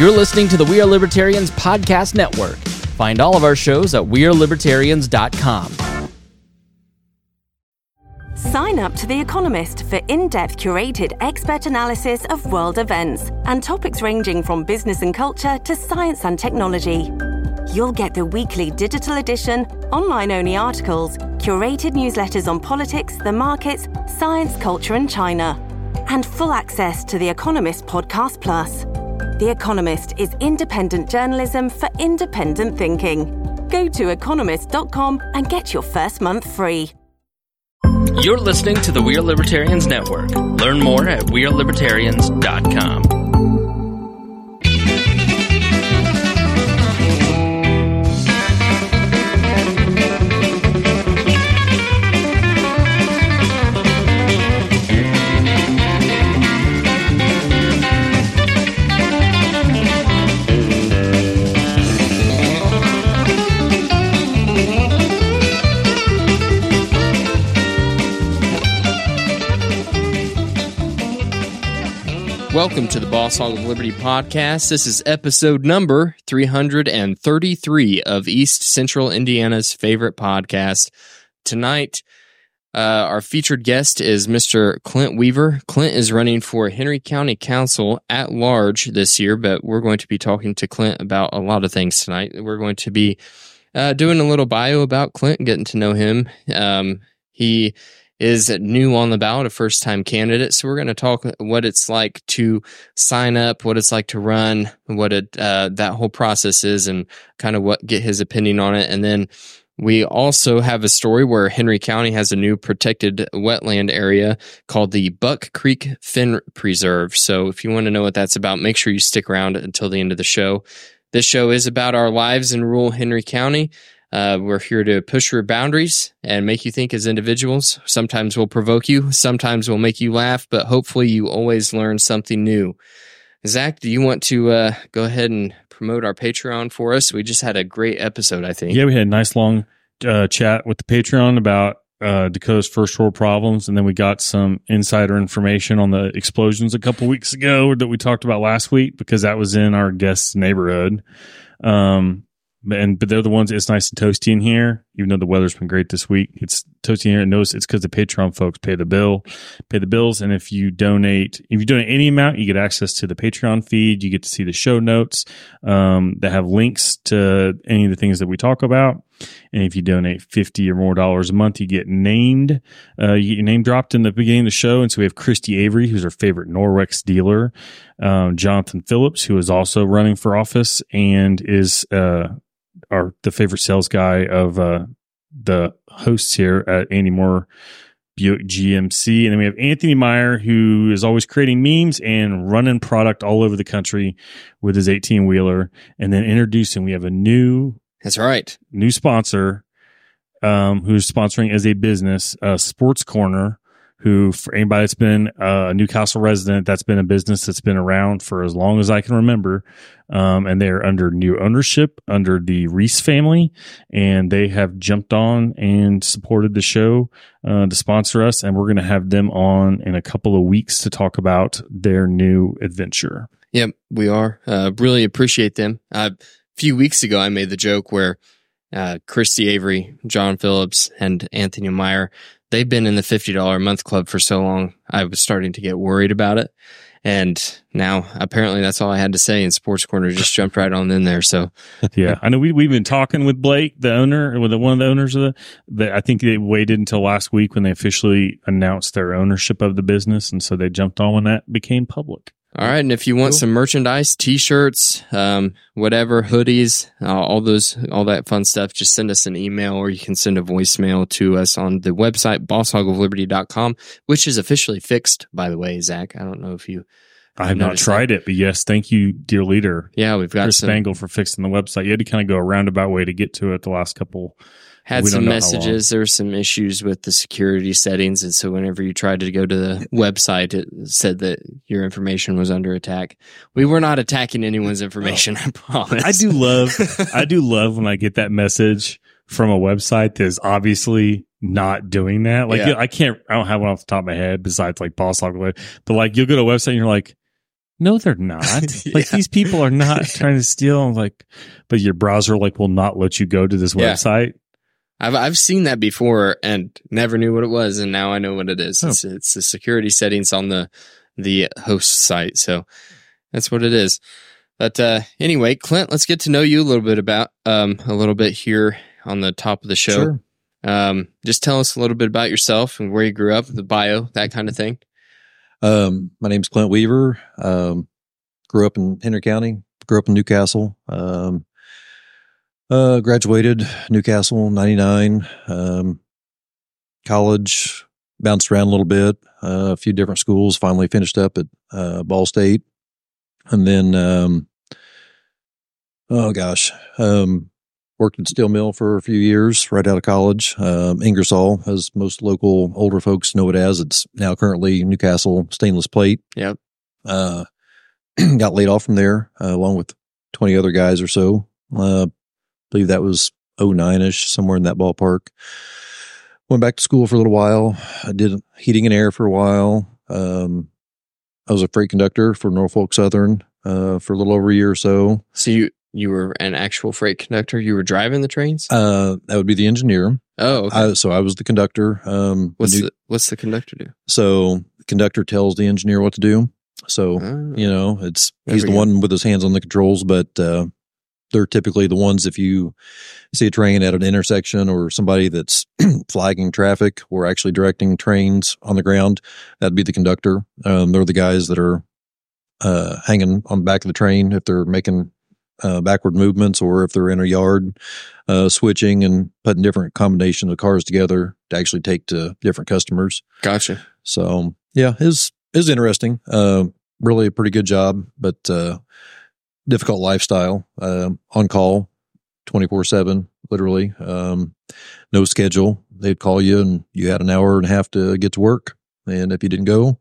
You're listening to the We Are Libertarians Podcast Network. Find all of our shows at WeareLibertarians.com. Sign up to The Economist for in depth curated expert analysis of world events and topics ranging from business and culture to science and technology. You'll get the weekly digital edition, online only articles, curated newsletters on politics, the markets, science, culture, and China, and full access to The Economist Podcast Plus. The Economist is independent journalism for independent thinking. Go to economist.com and get your first month free. You're listening to the We Are Libertarians Network. Learn more at WeareLibertarians.com. Welcome to the Boss Hog of Liberty podcast. This is episode number 333 of East Central Indiana's favorite podcast. Tonight, uh, our featured guest is Mr. Clint Weaver. Clint is running for Henry County Council at large this year, but we're going to be talking to Clint about a lot of things tonight. We're going to be uh, doing a little bio about Clint, getting to know him. Um, he is new on the ballot, a first time candidate. So we're going to talk what it's like to sign up, what it's like to run, what it, uh, that whole process is and kind of what get his opinion on it. And then we also have a story where Henry County has a new protected wetland area called the Buck Creek Fen Preserve. So if you want to know what that's about, make sure you stick around until the end of the show. This show is about our lives in rural Henry County. Uh, we're here to push your boundaries and make you think as individuals. Sometimes we'll provoke you, sometimes we'll make you laugh, but hopefully you always learn something new. Zach, do you want to uh, go ahead and promote our Patreon for us? We just had a great episode, I think. Yeah, we had a nice long uh, chat with the Patreon about uh, Dakota's first world problems, and then we got some insider information on the explosions a couple weeks ago that we talked about last week because that was in our guest's neighborhood. Um, and but they're the ones. It's nice and toasty in here, even though the weather's been great this week. It's toasty here. And notice it's because the Patreon folks pay the bill, pay the bills. And if you donate, if you donate any amount, you get access to the Patreon feed. You get to see the show notes um, that have links to any of the things that we talk about. And if you donate fifty or more dollars a month, you get named. Uh, you get your name dropped in the beginning of the show. And so we have Christy Avery, who's our favorite Norwex dealer, um, Jonathan Phillips, who is also running for office and is. Uh, our the favorite sales guy of uh, the hosts here at Andy Moore Buick GMC, and then we have Anthony Meyer, who is always creating memes and running product all over the country with his 18 wheeler, and then introducing we have a new That's right. new sponsor um, who's sponsoring as a business, uh, Sports Corner, who for anybody that's been a Newcastle resident, that's been a business that's been around for as long as I can remember. Um, and they're under new ownership under the Reese family, and they have jumped on and supported the show uh, to sponsor us. And we're going to have them on in a couple of weeks to talk about their new adventure. Yep, we are. Uh, really appreciate them. A few weeks ago, I made the joke where uh, Christy Avery, John Phillips, and Anthony Meyer, they've been in the $50 a month club for so long. I was starting to get worried about it. And now apparently that's all I had to say. And Sports Corner just jumped right on in there. So yeah, I know we, we've been talking with Blake, the owner, with one of the owners of the, the, I think they waited until last week when they officially announced their ownership of the business. And so they jumped on when that became public. All right. And if you want cool. some merchandise, t-shirts, um, whatever, hoodies, uh, all those, all that fun stuff, just send us an email or you can send a voicemail to us on the website, bosshogofliberty.com, which is officially fixed, by the way, Zach. I don't know if you, I have not tried that. it, but yes, thank you, dear leader. Yeah, we've got Chris some, Spangle for fixing the website. You had to kind of go a roundabout way to get to it the last couple had some messages. There were some issues with the security settings, and so whenever you tried to go to the website, it said that your information was under attack. We were not attacking anyone's information. Oh. I promise. I do love, I do love when I get that message from a website that is obviously not doing that. Like yeah. I can't, I don't have one off the top of my head besides like Boss Hog, but like you'll go to a website and you're like, No, they're not. Like these people are not trying to steal. I'm like, but your browser like will not let you go to this Yeah. website. I've I've seen that before and never knew what it was, and now I know what it is. Oh. It's it's the security settings on the the host site, so that's what it is. But uh, anyway, Clint, let's get to know you a little bit about um a little bit here on the top of the show. Sure. Um, just tell us a little bit about yourself and where you grew up, the bio, that kind of thing. Um, my name's Clint Weaver. Um, grew up in Henry County. Grew up in Newcastle. Um, uh, graduated Newcastle '99. Um, college bounced around a little bit. Uh, a few different schools. Finally finished up at uh, Ball State, and then um, oh gosh, um, worked at steel mill for a few years right out of college. Um, Ingersoll, as most local older folks know it as, it's now currently Newcastle Stainless Plate. Yep. Uh, got laid off from there uh, along with 20 other guys or so. Uh, believe that was 09 ish, somewhere in that ballpark. Went back to school for a little while. I did heating and air for a while. Um, I was a freight conductor for Norfolk Southern uh, for a little over a year or so. So you you were an actual freight conductor. You were driving the trains. Uh, that would be the engineer. oh, okay. I, so I was the conductor. Um, what's the- the what's the conductor do? so the conductor tells the engineer what to do. So Oh. you know, it's he's the one with his hands on the controls, but uh, they're typically the ones if you see a train at an intersection or somebody that's flagging traffic or actually directing trains on the ground, that'd be the conductor. Um, they're the guys that are uh, hanging on the back of the train if they're making uh, backward movements or if they're in a yard uh, switching and putting different combinations of cars together to actually take to different customers. Gotcha. So yeah, is is interesting. Uh, really a pretty good job, but uh, difficult lifestyle. Um on call, twenty four seven, literally. Um, no schedule. They'd call you, and you had an hour and a half to get to work. And if you didn't go,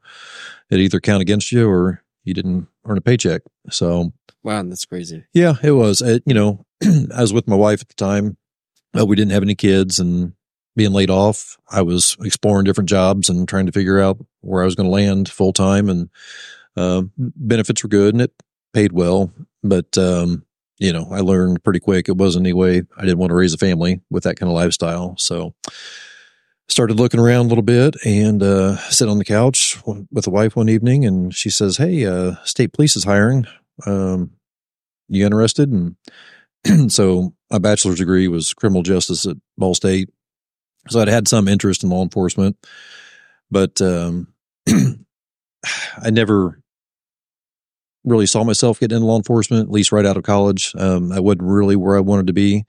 it either count against you or you didn't earn a paycheck. So Wow, that's crazy. yeah, it was. It, you know, I was with my wife at the time. Uh, we didn't have any kids and being laid off, I was exploring different jobs and trying to figure out where I was going to land full time. And uh, benefits were good and it paid well. But, um, you know, I learned pretty quick it wasn't any way I didn't want to raise a family with that kind of lifestyle. So started looking around a little bit and uh, sit on the couch with the wife one evening and she says, Hey, uh, state police is hiring. Um, you interested? And so my bachelor's degree was criminal justice at Ball State. So I'd had some interest in law enforcement, but um, I never really saw myself getting into law enforcement, at least right out of college. Um, I wasn't really where I wanted to be.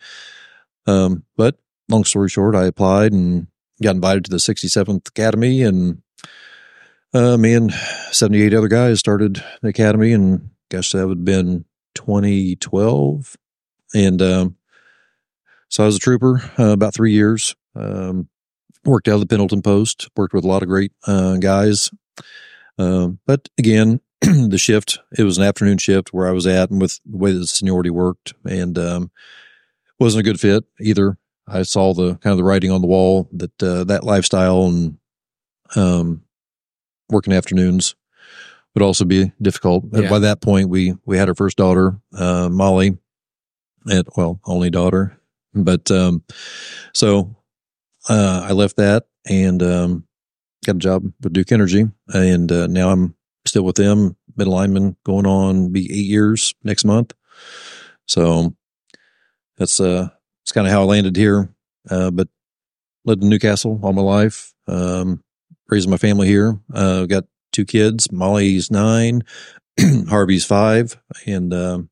Um, but long story short, I applied and got invited to the 67th Academy, and uh, me and 78 other guys started the academy, and gosh, that would have been 2012. And um, so I was a trooper uh, about three years. Um, worked out of the Pendleton Post. Worked with a lot of great uh, guys. Um, but again, the shift it was an afternoon shift where I was at, and with the way that the seniority worked, and um, wasn't a good fit either. I saw the kind of the writing on the wall that uh, that lifestyle and um, working afternoons would also be difficult. Yeah. By that point, we we had our first daughter, uh, Molly, and well, only daughter. But um, so uh, I left that and um, got a job with Duke Energy, and uh, now I'm still with them, middle lineman, going on be eight years next month. So that's uh, that's kind of how I landed here. Uh, but lived in Newcastle all my life. Um, raised my family here. Uh, got two kids. Molly's nine, Harvey's five, and um,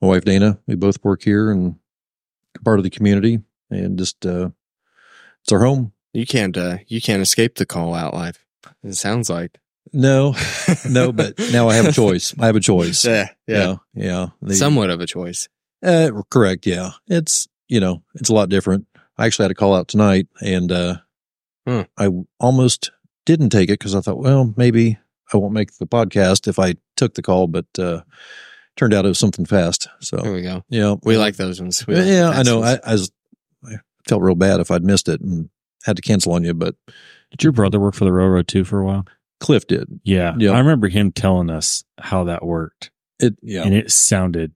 my wife Dana. We both work here and part of the community, and just uh, it's our home. You can't uh you can't escape the call out life. It sounds like. No, no, but now I have a choice. I have a choice. Yeah, yeah. yeah, yeah. The- Somewhat of a choice. Uh, correct. Yeah. It's, you know, it's a lot different. I actually had a call out tonight and, uh, Hmm. I almost didn't take it because I thought, well, maybe I won't make the podcast if I took the call, but, uh, turned out it was something fast. There So, we go. yeah. We like those ones. We like yeah, I know. I, I was, I felt real bad if I'd missed it and had to cancel on you, but Did your brother work for the railroad too for a while? Cliff did. Yeah. Yeah. I remember him telling us how that worked. It yeah. And it sounded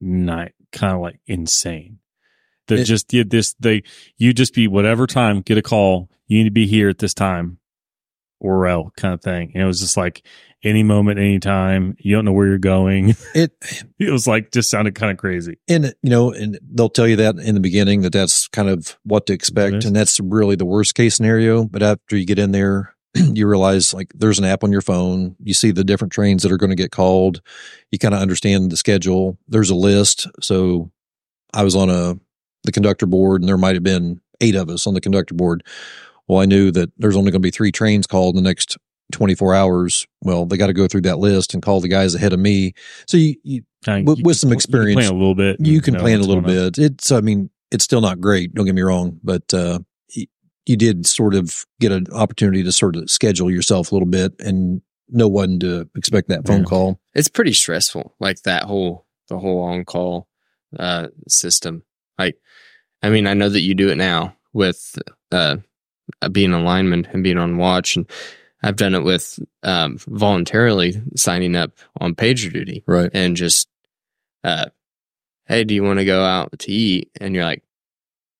night kind of like insane. That just did this they you just be whatever time, get a call, you need to be here at this time or else kind of thing. And it was just like any moment, any time, you don't know where you're going. it it was like just sounded kind of crazy. and you know, and they'll tell you that in the beginning that that's kind of what to expect, and that's really the worst case scenario. But after you get in there, you realize like there's an app on your phone. You see the different trains that are going to get called. You kind of understand the schedule. There's a list. So I was on a the conductor board, and there might have been eight of us on the conductor board. Well, I knew that there's only going to be three trains called in the next 24 hours. Well, they got to go through that list and call the guys ahead of me. So you, you With- with some you can experience, plan a little bit. you can plan a little bit. It's, I mean, it's still not great. Don't get me wrong, but, uh, you did sort of get an opportunity to sort of schedule yourself a little bit and know when to expect that phone Yeah. call. it's pretty stressful like that whole the whole on call uh system like i mean i know that you do it now with uh being a lineman and being on watch and i've done it with um voluntarily signing up on pager duty Right. and just uh hey do you want to go out to eat and you're like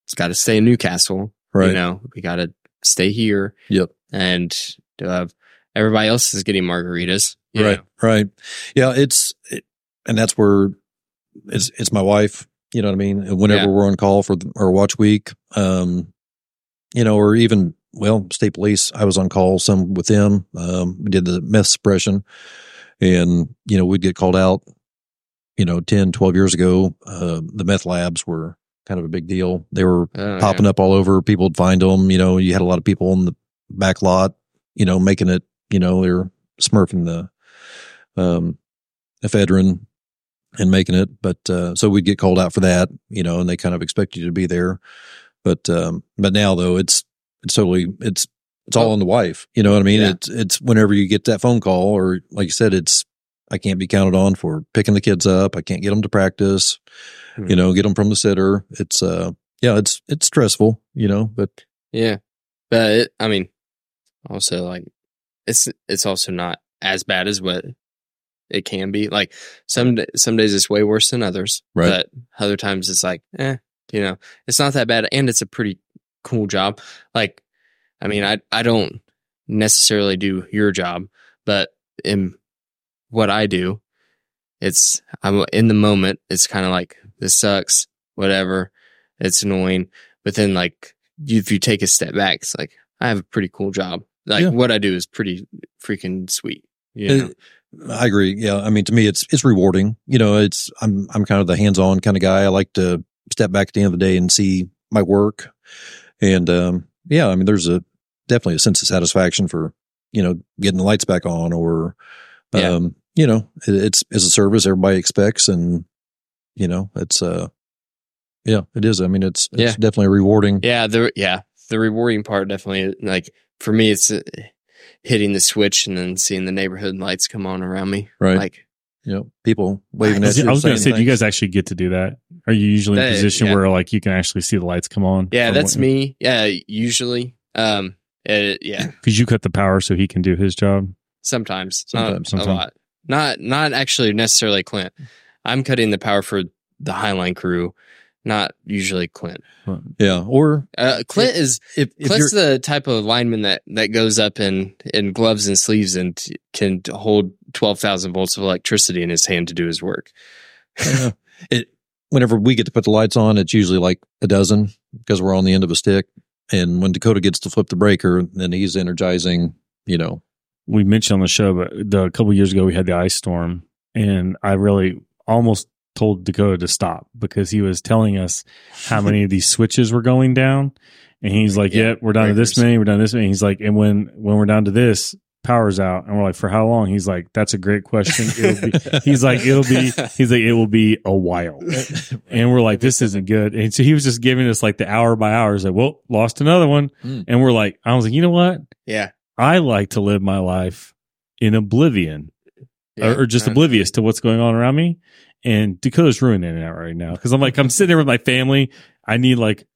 it's got to stay in newcastle Right. you know we got to stay here Yep. and uh, everybody else is getting margaritas Right. know. Right. Yeah. It's, it, and that's where it's, it's my wife. You know what I mean? Whenever Yeah. we're on call for the, our watch week, um, you know, or even, well, state police, I was on call some with them. Um, we did the meth suppression and, you know, we'd get called out, you know, 10, 12 years ago. Uh, the meth labs were kind of a big deal. They were Oh, popping up all over. People would find them. You know, you had a lot of people in the back lot, you know, making it, you know, they're smurfing the, um, ephedrine and making it. But, uh, so we'd get called out for that, you know, and they kind of expect you to be there. But, um, but now though, it's, it's totally, it's, it's all on the wife. You know what I mean? Yeah. It's, it's whenever you get that phone call or like you said, it's, I can't be counted on for picking the kids up. I can't get them to practice, Hmm. you know, get them from the sitter. It's, uh, yeah, it's, it's stressful, you know, but Yeah. But it, I mean, also like it's it's also not as bad as what it can be. Like some some days it's way worse than others. Right. But other times it's like, eh, you know, it's not that bad and it's a pretty cool job. Like I mean, I I don't necessarily do your job, but in what I do, it's I'm in the moment. It's kind of like this sucks, whatever. It's annoying, but then like you, if you take a step back, it's like I have a pretty cool job. Like Yeah. what I do is pretty freaking sweet. You know? I agree. Yeah. I mean, to me, it's, it's rewarding. You know, it's, I'm, I'm kind of the hands on kind of guy. I like to step back at the end of the day and see my work. And, um, yeah, I mean, there's a definitely a sense of satisfaction for, you know, getting the lights back on or, Yeah. um, you know, it, it's, it's a service everybody expects. And, you know, it's, uh, yeah, it is. I mean, it's, it's Yeah. definitely rewarding. Yeah, the yeah, the rewarding part definitely like for me it's uh, hitting the switch and then seeing the neighborhood lights come on around me. Right. Like You know, people waving at you. I was going to say, do you guys actually get to do that? Are you usually in a position yeah. where like you can actually see the lights come on? yeah, that's me. Yeah, usually. Um it, yeah, Because you cut the power so he can do his job. sometimes. Sometimes, Not sometimes. a lot. Not not actually necessarily Clint. I'm cutting the power for the Highline crew, not usually Clint. Yeah. Or Uh, Clint is if, if Clint's the type of lineman that that goes up in in gloves and sleeves and can hold twelve thousand volts of electricity in his hand to do his work. Yeah. it whenever we get to put the lights on, it's usually like a dozen because we're on the end of a stick. And when Dakota gets to flip the breaker, then he's energizing, you know. We mentioned on the show, but the, a couple years ago we had the ice storm, and I really almost told Dakota to stop because he was telling us how many of these switches were going down, and he's like, Yeah, "Yeah, we're down to this many, we're down to this many." He's like, "And when when we're down to this, power's out," and we're like, "For how long?" He's like, "That's a great question." It'll be, he's like, "It'll be," he's like, "It will be a while." And we're like, this isn't good. And so he was just giving us like the hour by hour. He's like, well, lost another one. Mm. And we're like, I was like, you know what? Yeah, I like to live my life in oblivion yeah. or, or just oblivious to what's going on around me. And Dakota's ruining that right now. Cause I'm like, I'm sitting there with my family. I need like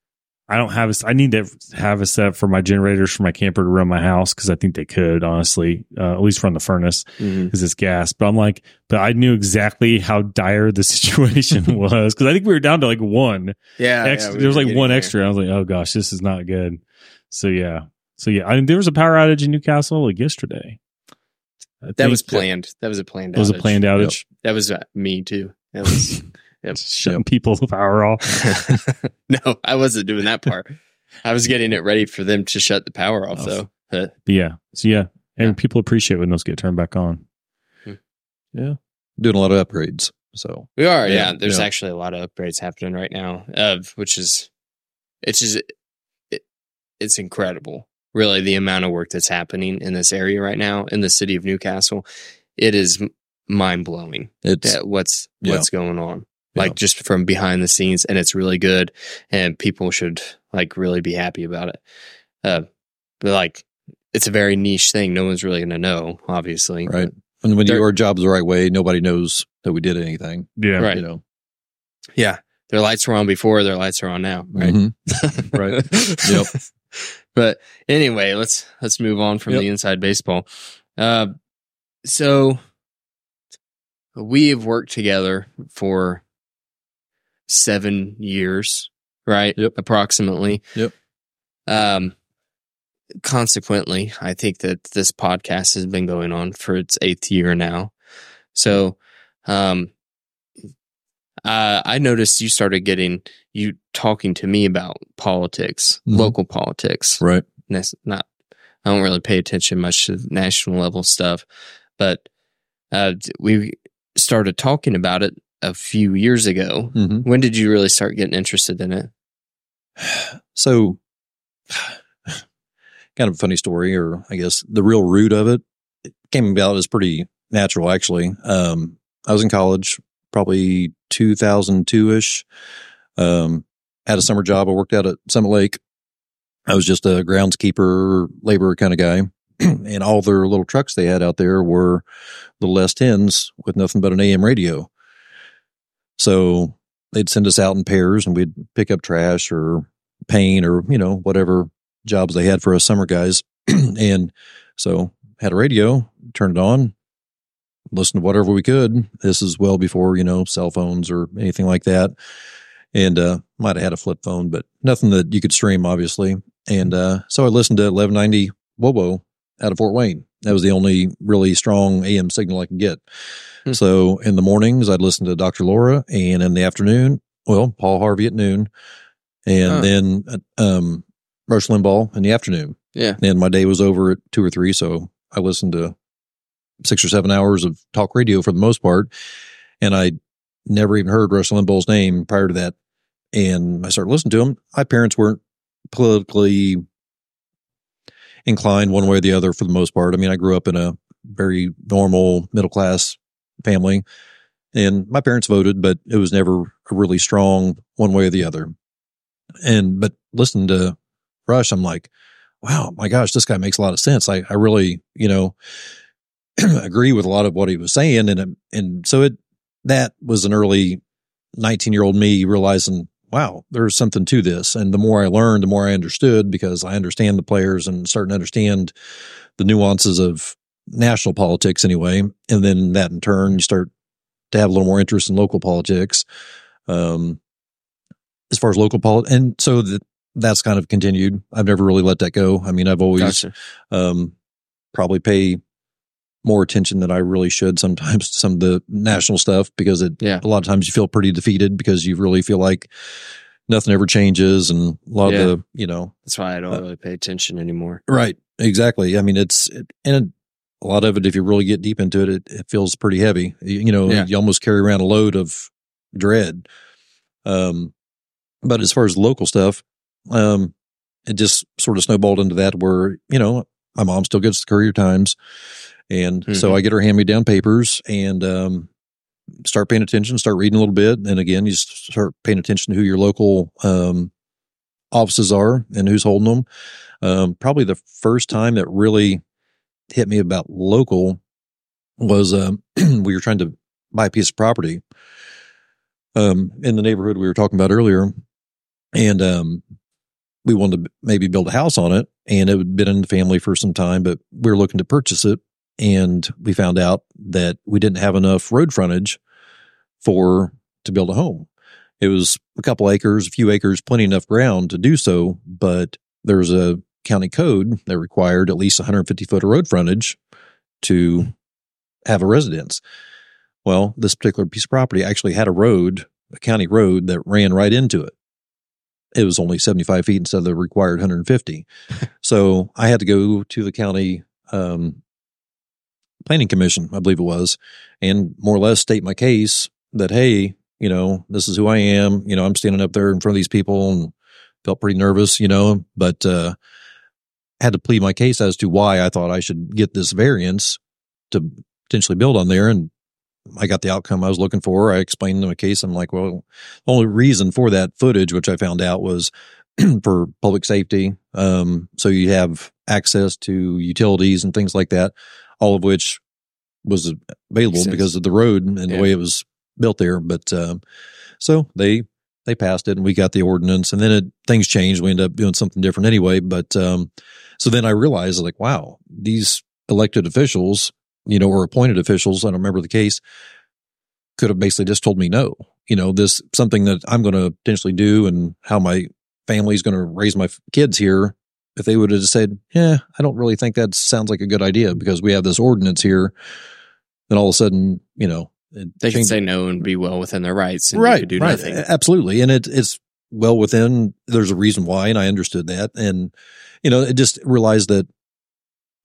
I don't have a, I need to have a set for my generators for my camper to run my house because I think they could honestly, uh, at least run the furnace because it's gas. But I'm like, but I knew exactly how dire the situation was because I think we were down to like one. Yeah, Ex- yeah, we there was like one there. extra. I was like, oh gosh, this is not good. So yeah, so yeah, I mean, there was a power outage in Newcastle like yesterday. I That was planned. That was a planned. That was a planned outage. That was uh, me too. That was. Yep. Shutting people the power off. no, I wasn't doing that part. I was getting it ready for them to shut the power off, Oh. though. But But yeah. So yeah, and Yeah. people appreciate when those get turned back on. Yeah. Doing a lot of upgrades. So we are, Yeah, yeah. there's yeah. actually a lot of upgrades happening right now, of which is, it's just, it, it's incredible. Really, the amount of work that's happening in this area right now in the city of Newcastle, it is mind blowing. it's what's Yeah. what's going on Yeah. like just from behind the scenes and it's really good and people should like really be happy about it uh but like it's a very niche thing no one's really gonna know obviously right. And when There- your job's the right way, nobody knows that we did anything. Yeah. Right. You know. yeah their lights were on before their lights are on now right Mhm. Right. Yep. but anyway let's let's move on from Yep. the inside baseball uh so we have worked together for seven years right Yep. approximately Yep. um consequently i think that this podcast has been going on for its eighth year now so um uh, I noticed you started getting you talking to me about politics, Mhm. local politics. Right. Nas- Not, I don't really pay attention much to national level stuff, but uh, we started talking about it a few years ago. hmm When did you really start getting interested in it? So, kind of a funny story, or I guess the real root of it, it came about as pretty natural, actually. Um, I was in college, probably 2002 ish. Um, had a summer job. I worked out at Summit Lake. I was just a groundskeeper, laborer kind of guy. and all their little trucks they had out there were little S10s with nothing but an AM radio. So they'd send us out in pairs and we'd pick up trash or paint or, you know, whatever jobs they had for us summer guys. and so had a radio, turned it on, listened to whatever we could. This is well before, you know, cell phones or anything like that. And, uh, might have had a flip phone, but nothing that you could stream, obviously. And, uh, so I listened to 1190 WOWO out of Fort Wayne. That was the only really strong AM signal I could get. Hmm. So in the mornings, I'd listen to Dr. Laura and in the afternoon, well, Paul Harvey at noon and Huh. then, uh, um, Rush Limbaugh in the afternoon. Yeah. And my day was over at two or three. So I listened to six or seven hours of talk radio for the most part. And I never even heard Rush Limbaugh's name prior to that. And I started listening to him. My parents weren't politically inclined one way or the other for the most part. I mean, I grew up in a very normal middle class family and my parents voted, but it was never really strong one way or the other. And, but listening to Rush, I'm like, wow, my gosh, this guy makes a lot of sense. I, I really, you know, agree with a lot of what he was saying. And, and so it, that was an early 19 year old me realizing, wow, there's something to this. And the more I learned, the more I understood because I understand the players and starting to understand the nuances of national politics anyway. And then that in turn, you start to have a little more interest in local politics. Um, as far as local politics. And so that, that's kind of continued. I've never really let that go. I mean, I've always, Gotcha. um, probably pay more attention than I really should sometimes to some of the national stuff because it, Yeah. a lot of times you feel pretty defeated because you really feel like nothing ever changes and a lot Yeah. of the, you know, That's why I don't Uh, really pay attention anymore. right. Exactly. I mean, it's, it, and a lot of it, if you really get deep into it, it, it feels pretty heavy. You, you know, Yeah. you almost carry around a load of dread. Um, but as far as local stuff, um, it just sort of snowballed into that where, you know, my mom still gets the Courier Times. And so Mhm. I get her hand me down papers and, um, start paying attention, start reading a little bit. And again, you start paying attention to who your local, um, offices are and who's holding them. Um, probably the first time that really hit me about local was, um, we were trying to buy a piece of property, um, in the neighborhood we were talking about earlier. And, um, we wanted to maybe build a house on it and it had been in the family for some time, but we were looking to purchase it. And we found out that we didn't have enough road frontage for to build a home. It was a couple acres, a few acres, plenty enough ground to do so, but there was a county code that required at least 150 foot of road frontage to have a residence. Well, this particular piece of property actually had a road, a county road that ran right into it. It was only 75 feet instead of the required 150. so I had to go to the county um, planning commission, I believe it was, and more or less state my case that, hey, you know, this is who I am. You know, I'm standing up there in front of these people and felt pretty nervous, you know, but uh, had to plead my case as to why I thought I should get this variance to potentially build on there. And I got the outcome I was looking for. I explained my case. I'm like, well, the only reason for that footage, which I found out was for public safety. Um, so you have access to utilities and things like that, all of which was available because of the road and yeah. the way it was built there. But, um, so they, they passed it and we got the ordinance and then it, things changed. We ended up doing something different anyway. But, um, so then I realized like, wow, these elected officials you know, or appointed officials, I don't remember the case, could have basically just told me no. You know, this something that I'm going to potentially do and how my family's going to raise my kids here. If they would have said, yeah, I don't really think that sounds like a good idea because we have this ordinance here. Then all of a sudden, you know, they can say no and be well within their rights and right, do right. nothing. Absolutely. And it, it's well within, there's a reason why. And I understood that. And, you know, it just realized that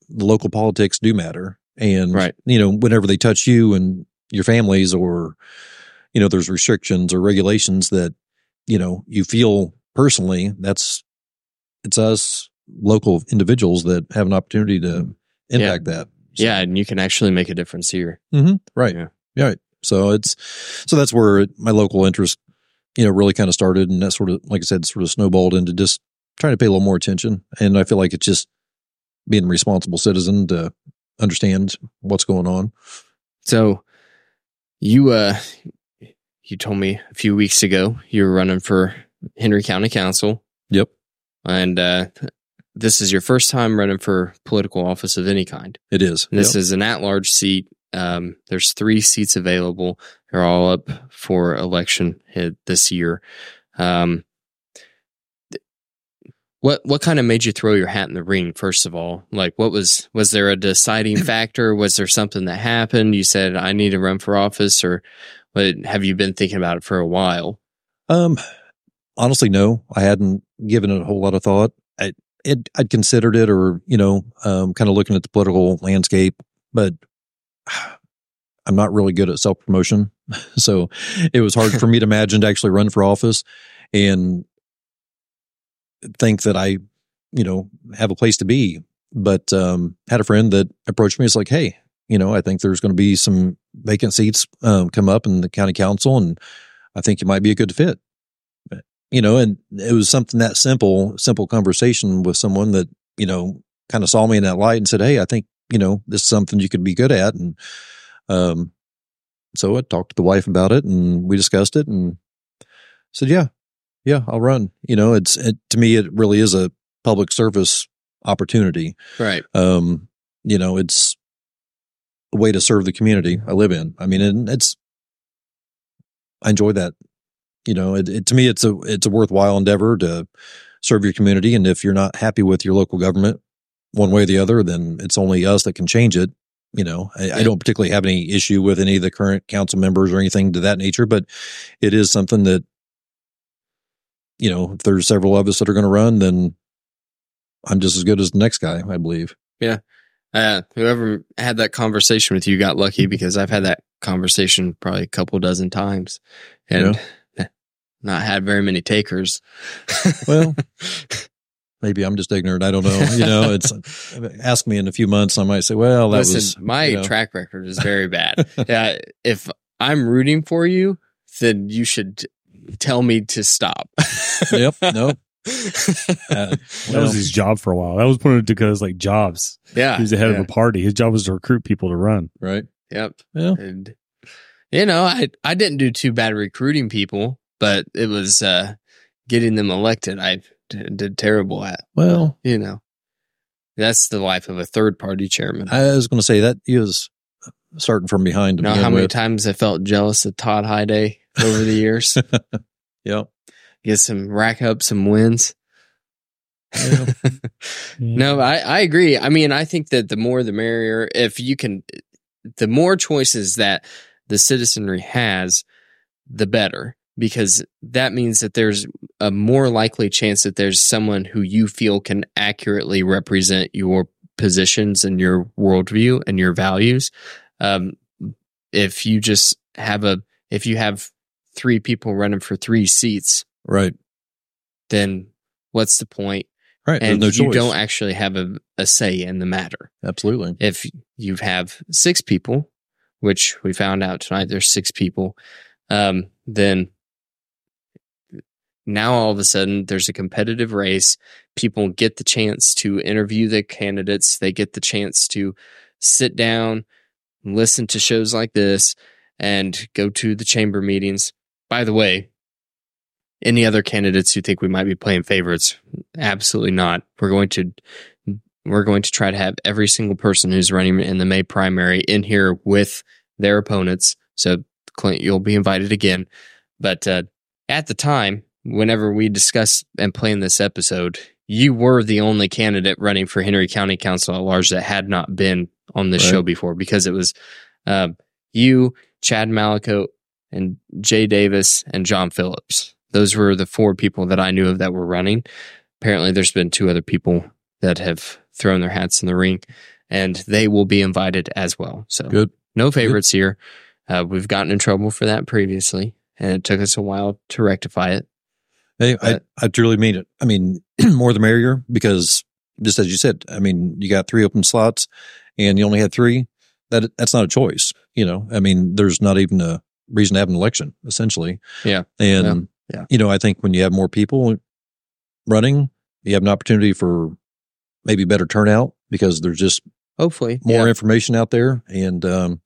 the local politics do matter and, right. you know, whenever they touch you and your families or, you know, there's restrictions or regulations that, you know, you feel personally, that's, it's us local individuals that have an opportunity to impact yeah. that. So. Yeah. And you can actually make a difference here. Mm-hmm. Right. Yeah. yeah. Right. So it's, so that's where my local interest, you know, really kind of started. And that sort of, like I said, sort of snowballed into just trying to pay a little more attention. And I feel like it's just being a responsible citizen to understand what's going on. So you uh you told me a few weeks ago you were running for Henry County Council. Yep. And uh this is your first time running for political office of any kind. It is. And this yep. is an at-large seat. Um, there's three seats available. They're all up for election this year. Um, what what kind of made you throw your hat in the ring? First of all, like what was was there a deciding factor? Was there something that happened? You said I need to run for office, or what, have you been thinking about it for a while? Um, honestly, no. I hadn't given it a whole lot of thought. I it, I'd considered it, or you know, um, kind of looking at the political landscape, but I'm not really good at self promotion, so it was hard for me to imagine to actually run for office. And think that I, you know, have a place to be. But um, had a friend that approached me. It's like, hey, you know, I think there's going to be some vacant seats um, come up in the county council, and I think you might be a good fit. You know, and it was something that simple, simple conversation with someone that you know kind of saw me in that light and said, hey, I think you know this is something you could be good at, and um, so I talked to the wife about it, and we discussed it, and said, yeah, yeah, I'll run. You know, it's it, to me, it really is a public service opportunity. Right. Um, you know, it's a way to serve the community I live in. I mean, and it's, I enjoy that. You know, it, it, to me, it's a, it's a worthwhile endeavor to serve your community. And if you're not happy with your local government one way or the other, then it's only us that can change it. You know, I, I don't particularly have any issue with any of the current council members or anything to that nature, but it is something that you know, if there's several of us that are going to run, then I'm just as good as the next guy, I believe. Yeah. Uh, whoever had that conversation with you got lucky because I've had that conversation probably a couple dozen times and yeah. Not had very many takers. well, maybe I'm just ignorant. I don't know. You know, it's ask me in a few months. I might say, well, that Listen, was my you know. track record is very bad. yeah. If I'm rooting for you, then you should tell me to stop. yep. No. Uh, that was his job for a while. That was one of Dakota's like jobs. Yeah. He was the head yeah. of a party. His job was to recruit people to run. Right. Yep. Yeah. And, you know, I, I didn't do too bad recruiting people, but it was, uh, getting them elected. I d- did terrible at. Well, You know, that's the life of a third party chairman. I was going to say that he was starting from behind to You know how many with. times I felt jealous of Todd Hyde over the years? yeah. Get some rack up some wins. Yeah. No, I, I agree. I mean, I think that the more the merrier. If you can, the more choices that the citizenry has, the better, because that means that there's a more likely chance that there's someone who you feel can accurately represent your positions and your worldview and your values. Um, if you just have a, if you have three people running for three seats, Right. then what's the point? Right. and no you choice. don't actually have a, a say in the matter. Absolutely. If you have six people, which we found out tonight, there's six people, um, then now all of a sudden there's a competitive race. People get the chance to interview the candidates. They get the chance to sit down, listen to shows like this, and go to the chamber meetings. By the way, any other candidates who think we might be playing favorites? Absolutely not. We're going to we're going to try to have every single person who's running in the May primary in here with their opponents. So Clint, you'll be invited again. But uh, at the time, whenever we discussed and planned this episode, you were the only candidate running for Henry County Council at large that had not been on this Right. show before because it was uh, you, Chad Malaco, and Jay Davis and John Phillips. Those were the four people that I knew of that were running. Apparently, there's been two other people that have thrown their hats in the ring, and they will be invited as well. So, Good. no favorites here. Uh, we've gotten in trouble for that previously, and it took us a while to rectify it. Hey, I, But- I truly mean it. I mean, more the merrier because just as you said, I mean, you got three open slots and you only had three. That that's not a choice. You know, I mean, there's not even a reason to have an election essentially. Yeah. And, Yeah. you know, I think when you have more people running, you have an opportunity for maybe better turnout because there's just Hopefully, more yeah. information out there. And, um,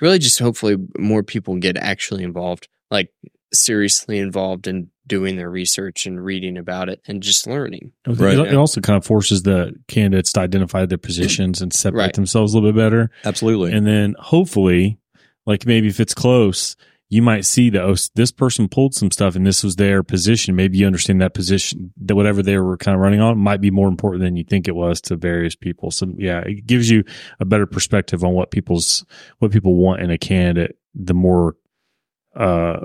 really just hopefully more people get actually involved, like seriously involved in doing their research and reading about it and just learning. Right. It, it also kind of forces the candidates to identify their positions and separate Right. themselves a little bit better. absolutely. And then hopefully, like maybe if it's close, you might see that oh, this person pulled some stuff and this was their position. Maybe you understand that position, that whatever they were kind of running on might be more important than you think it was to various people. So yeah, it gives you a better perspective on what people's, what people want in a candidate, the more, uh,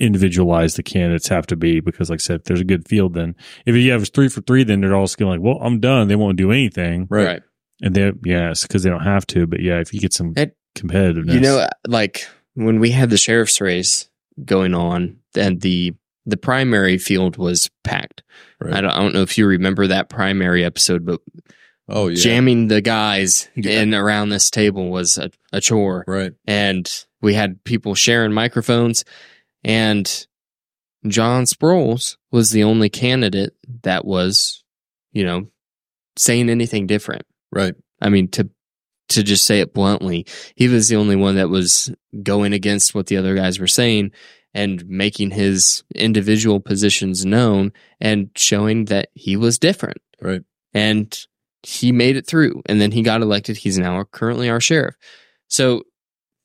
individualized the candidates have to be because like I said, if there's a good field, then if you have three for three, then they're all just going like, well, I'm done. They won't do anything. right. And they, yes, because they don't have to. But yeah, if you get some It- competitiveness, You know, like when we had the sheriff's race going on, and the the primary field was packed. Right. I don't, I don't know if you remember that primary episode, but Oh, yeah. jamming the guys Yeah. in around this table was a, a chore. Right. and we had people sharing microphones and John Sproles was the only candidate that was, you know, saying anything different. Right. I mean, to to just say it bluntly, he was the only one that was going against what the other guys were saying and making his individual positions known and showing that he was different. Right. And he made it through and then he got elected. He's now currently our sheriff. So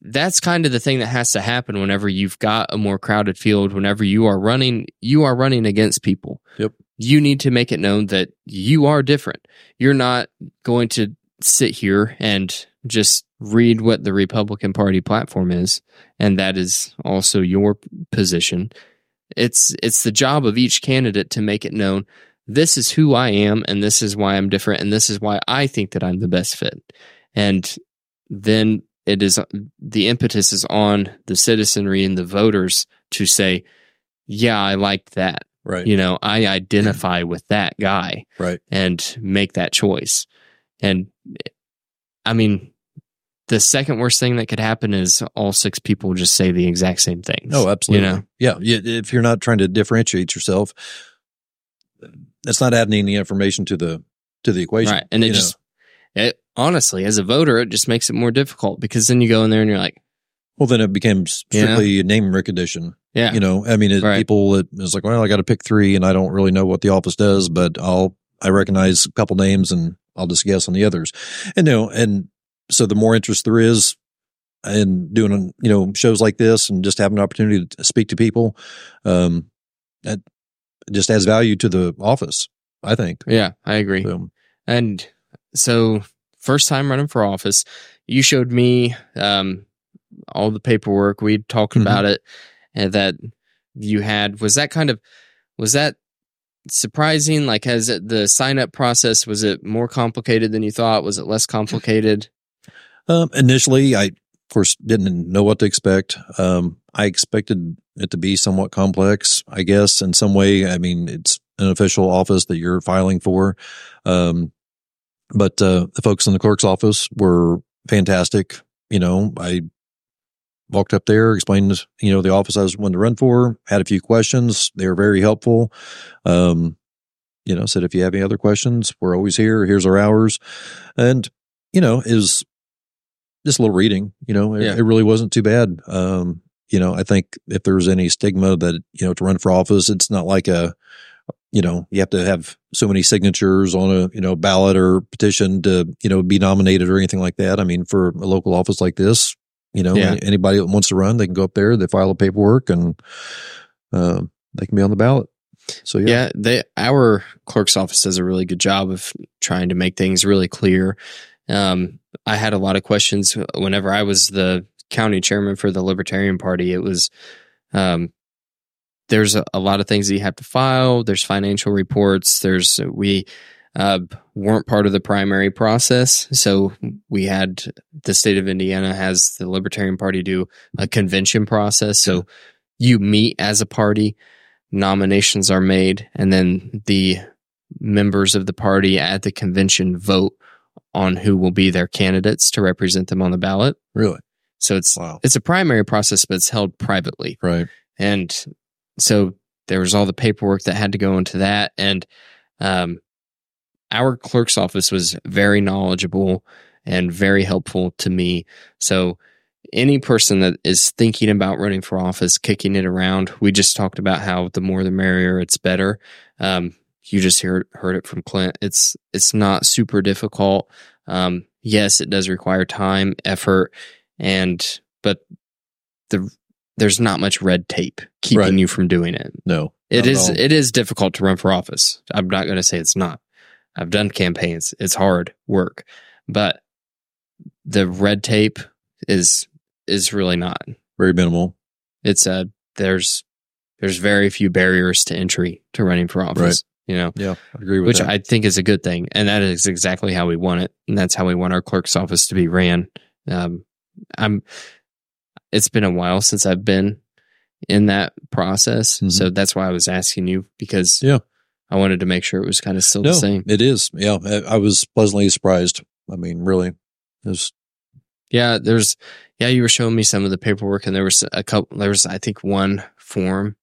that's kind of the thing that has to happen whenever you've got a more crowded field, whenever you are running, you are running against people. Yep. You need to make it known that you are different. You're not going to sit here and just read what the Republican Party platform is, and that is also your position. It's it's the job of each candidate to make it known this is who I am and this is why I'm different and this is why I think that I'm the best fit. And then it is the impetus is on the citizenry and the voters to say, yeah, I liked that. Right. You know, I identify with that guy Right. and make that choice. And I mean, the second worst thing that could happen is all six people just say the exact same thing. Oh, absolutely. You know, Yeah. yeah. If you're not trying to differentiate yourself, that's not adding any information to the to the equation. right? And it you know. just, it, honestly, as a voter, it just makes it more difficult because then you go in there and you're like, well, then it becomes strictly name recognition. Yeah. You know, I mean, it, Right. people that is like, well, I got to pick three, and I don't really know what the office does, but I'll I recognize a couple names, and I'll just guess on the others. And you know, and so the more interest there is in doing you know shows like this, and just having an opportunity to speak to people, um, that just adds value to the office. I think. Yeah, I agree. So, And so, first time running for office, you showed me um, all the paperwork. We talked Mhm. about it, and that you had was that kind of was that surprising? Like, has it, the sign up process was it more complicated than you thought? Was it less complicated? Um, initially, I of course didn't know what to expect. Um, I expected it to be somewhat complex, I guess, in some way. I mean, it's an official office that you're filing for. Um, but, uh, the folks in the clerk's office were fantastic. You know, I walked up there, explained, you know, the office I was wanting to run for, had a few questions. They were very helpful. Um, you know, said, if you have any other questions, we're always here. Here's our hours. And, you know, is just a little reading, you know, it, Yeah. it really wasn't too bad. Um, you know, I think if there's any stigma that, you know, to run for office, it's not like a, you know, you have to have so many signatures on a, you know, ballot or petition to, you know, be nominated or anything like that. I mean, for a local office like this, you know, Yeah. anybody that wants to run, they can go up there, they file the paperwork and, um, they can be on the ballot. So yeah. Yeah, they our clerk's office does a really good job of trying to make things really clear. Um, I had a lot of questions whenever I was the county chairman for the Libertarian Party. It was um, there's a, a lot of things that you have to file. There's financial reports. There's we uh, weren't part of the primary process, so we had the state of Indiana has the Libertarian Party do a convention process. So you meet as a party nominations are made and then the members of the party at the convention vote on who will be their candidates to represent them on the ballot. Really? So it's Wow. it's a primary process but it's held privately. Right. And so there was all the paperwork that had to go into that and um our clerk's office was very knowledgeable and very helpful to me. So any person that is thinking about running for office, kicking it around, we just talked about how the more the merrier, it's better. Um, you just heard heard it from Clint. It's it's not super difficult. Um, yes, it does require time, effort, and but the there's not much red tape keeping Right. you from doing it. No. It is it is difficult to run for office. I'm not going to say it's not. I've done campaigns. It's hard work, but the red tape is is really not. very minimal. It's a there's there's very few barriers to entry to running for office. You know, Yeah. I agree with which that. I think is a good thing, and that is exactly how we want it, and that's how we want our clerk's office to be ran. Um, I'm. It's been a while since I've been in that process, Mhm. so that's why I was asking you because Yeah. I wanted to make sure it was kind of still no, the same. it is. Yeah. I, I was pleasantly surprised. I mean, really, it was Yeah, there's yeah, you were showing me some of the paperwork, and there was a couple. There was I think one form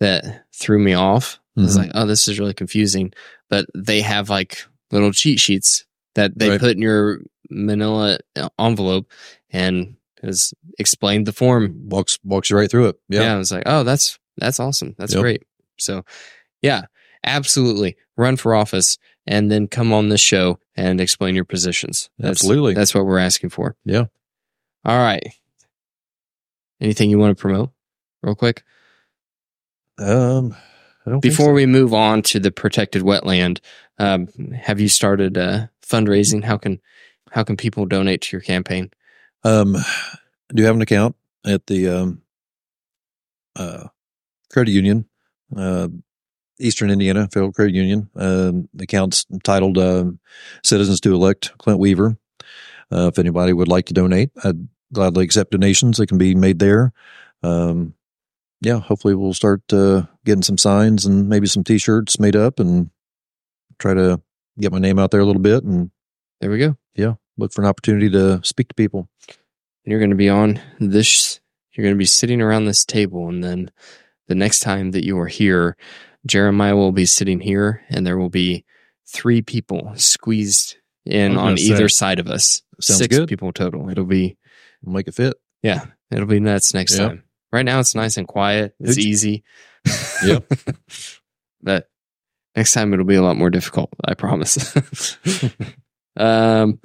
that threw me off. I was Mhm. like, oh, this is really confusing. But they have like little cheat sheets that they Right. put in your Manila envelope, and has explained the form. walks walks you right through it. Yeah. Yeah. I was like, oh, that's that's awesome. That's Yep. great. So, yeah, absolutely, run for office and then come on this show and explain your positions. That's, Absolutely. that's what we're asking for. Yeah. All right. Anything you want to promote, real quick, Um, I don't before so. we move on to the protected wetland? Um, have you started uh, fundraising? How can how can people donate to your campaign? Um, do have an account at the um, uh, credit union, uh, Eastern Indiana Federal Credit Union. Um, the account's titled um, "Citizens to Elect Clint Weaver." Uh, if anybody would like to donate, I'd gladly accept donations that can be made there. Um, yeah, hopefully we'll start uh, getting some signs and maybe some T-shirts made up and try to get my name out there a little bit and There we go. yeah, look for an opportunity to speak to people. you're going to be on this you're going to be sitting around this table and then the next time that you are here jeremiah will be sitting here and there will be three people squeezed in on gonna either side of us Sounds six good. people total it'll be We'll make it fit. yeah it'll be nuts next Yeah. time right now it's nice and quiet. It's Who'd you- easy. Yep. but next time it'll be a lot more difficult. I promise. um,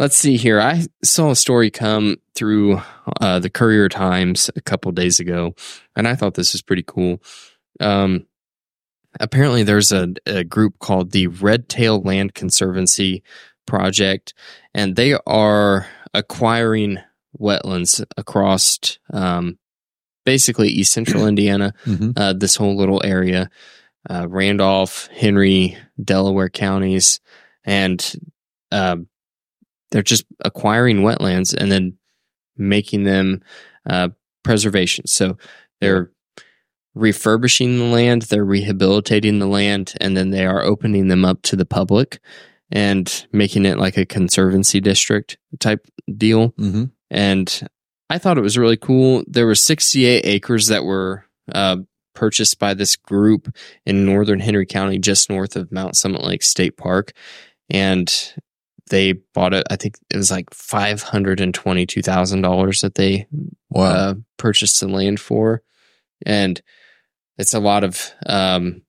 let's see here. I saw a story come through uh, the Courier Times a couple days ago, and I thought this was pretty cool. Um, apparently, there's a, a group called the Red Tail Land Conservancy Project, and they are acquiring wetlands across um, basically East Central Indiana hmm uh, this whole little area, uh, Randolph, Henry, Delaware counties, and uh, they're just acquiring wetlands and then making them uh, preservation. So they're refurbishing the land, they're rehabilitating the land, and then they are opening them up to the public and making it like a conservancy district type deal hmm and I thought it was really cool. There were 68 acres that were uh, purchased by this group in northern Henry County, just north of Mount Summit Lake State Park, and they bought it. I think it was like five hundred and twenty-two thousand dollars that they Wow. uh, purchased the land for, and it's a lot of um,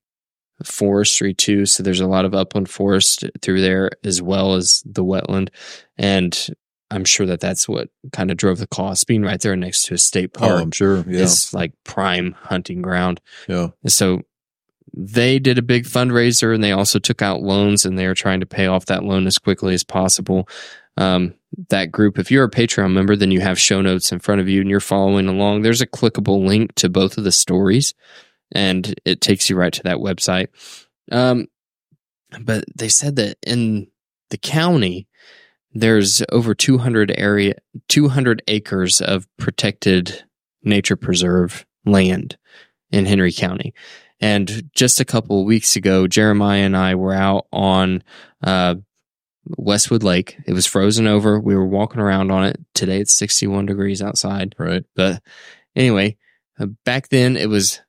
forestry too. So there's a lot of upland forest through there as well as the wetland, and I'm sure that that's what kind of drove the cost. Being right there next to a state park, oh, park I'm sure. Yeah. is like prime hunting ground. Yeah. And so they did a big fundraiser and they also took out loans and they are trying to pay off that loan as quickly as possible. Um, that group, if you're a Patreon member, then you have show notes in front of you and you're following along. There's a clickable link to both of the stories and it takes you right to that website. Um, but they said that in the county, there's over 200 area, 200 acres of protected nature preserve land in Henry County. And just a couple of weeks ago, Jeremiah and I were out on uh, Westwood Lake. It was frozen over. We were walking around on it. Today it's 61 degrees outside. Right. But anyway, uh, back then it was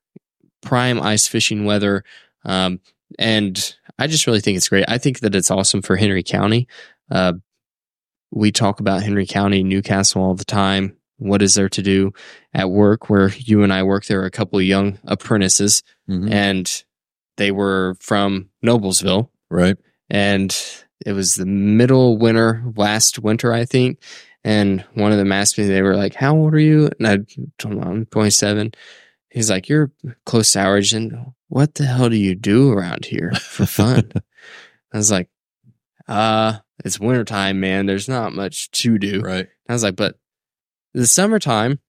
prime ice fishing weather. Um, and I just really think it's great. I think that it's awesome for Henry County. Uh, we talk about Henry County, Newcastle all the time. What is there to do at work where you and I work? There are a couple of young apprentices Mhm. and they were from Noblesville Right. and it was the middle winter last winter i think and one of them asked me they were like how old are you and i told him i'm 27 he's like you're close to our age and what the hell do you do around here for fun i was like uh it's wintertime man there's not much to do Right. I was like, but the summertime,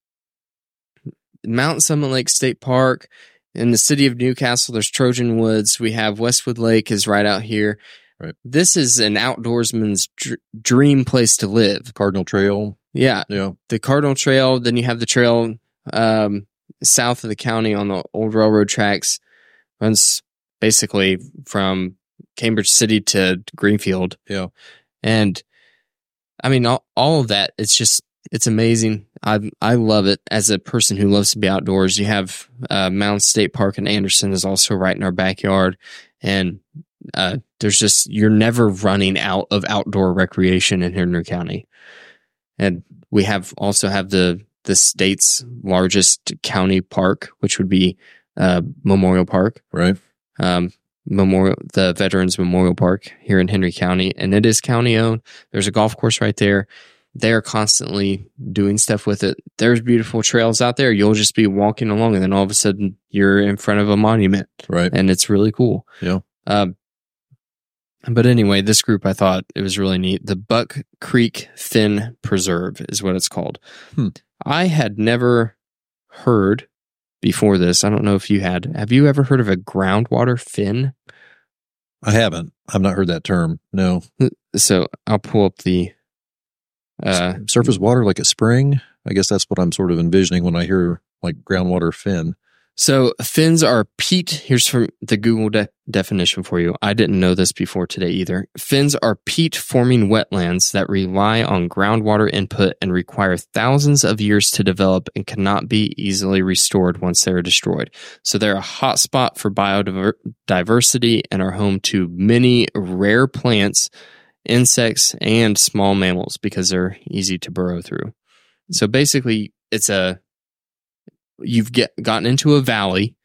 Mount Summit Lake State Park in the city of Newcastle, there's Trojan Woods. We have Westwood Lake is right out here. Right. This is an outdoorsman's dr- dream place to live. Cardinal Trail. Yeah. Yeah. The Cardinal Trail, then you have the trail um, south of the county on the old railroad tracks, runs basically from Cambridge City to Greenfield. Yeah. And I mean, all, all of that, it's just, it's amazing. I I love it as a person who loves to be outdoors. You have uh, Mound State Park in Anderson is also right in our backyard, and uh, there's just you're never running out of outdoor recreation in Henry County, and we have also have the the state's largest county park, which would be uh, Memorial Park Right. um, Memorial, the Veterans Memorial Park here in Henry County, and it is county owned. There's a golf course right there. They are constantly doing stuff with it. There's beautiful trails out there. You'll just be walking along, and then all of a sudden you're in front of a monument, Right. and it's really cool. Yeah. Um, but anyway, this group I thought it was really neat. The Buck Creek Fen Preserve is what it's called. Hmm. I had never heard before this. I don't know if you had. Have you ever heard of a groundwater fen? I haven't. I've not heard that term. No. So I'll pull up the. Uh, Surface water like a spring. I guess that's what I'm sort of envisioning when I hear like groundwater fen. so fens are peat. Here's from the Google de- definition for you. I didn't know this before today either. Fens are peat forming wetlands that rely on groundwater input and require thousands of years to develop and cannot be easily restored once they are destroyed. So they're a hotspot for biodiversity and are home to many rare plants, insects, and small mammals because they're easy to burrow through. So basically, it's a you've get gotten into a valley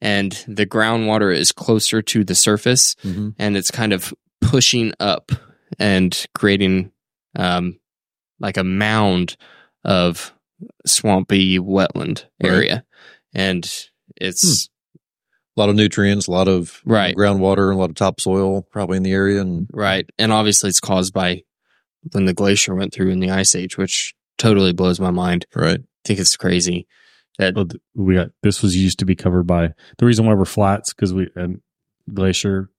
and the groundwater is closer to the surface hmm and it's kind of pushing up and creating um, like a mound of swampy wetland Right. area. And it's A lot of nutrients, a lot of Right. groundwater, a lot of topsoil probably in the area. And right. And obviously, it's caused by when the glacier went through in the ice age, which totally blows my mind. right. I think it's crazy that Well, we got this was used to be covered by the reason why we're flats because we and glacier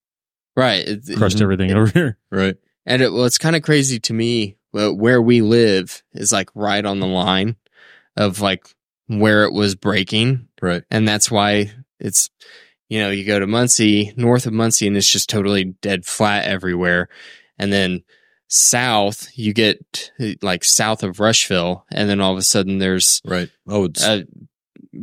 right. it- crushed everything over here. Right. And it, well, it's kind of crazy to me. Well, where we live is like right on the line of like where it was breaking, Right. and that's why it's you know you go to Muncie, north of Muncie, and it's just totally dead flat everywhere, and then south you get like south of Rushville, and then all of a sudden there's Right. Oh, it's uh,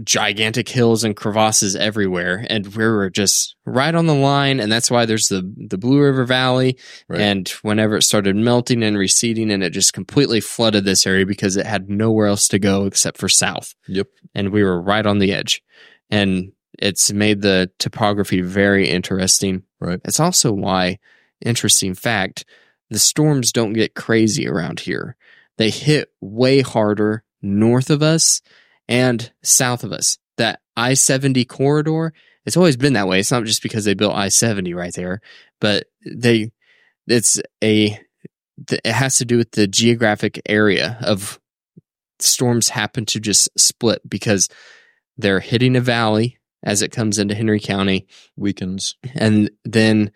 gigantic hills and crevasses everywhere, and we were just right on the line, and that's why there's the the Blue River Valley. Right. And whenever it started melting and receding, and it just completely flooded this area because it had nowhere else to go except for south, yep. and we were right on the edge, and it's made the topography very interesting. Right. It's also why, interesting fact, the storms don't get crazy around here. They hit way harder north of us and south of us. That I 70 corridor, it's always been that way. It's not just because they built I 70 right there, but they, it's a, it has to do with the geographic area of storms happen to just split because they're hitting a valley as it comes into Henry County Weakens. and then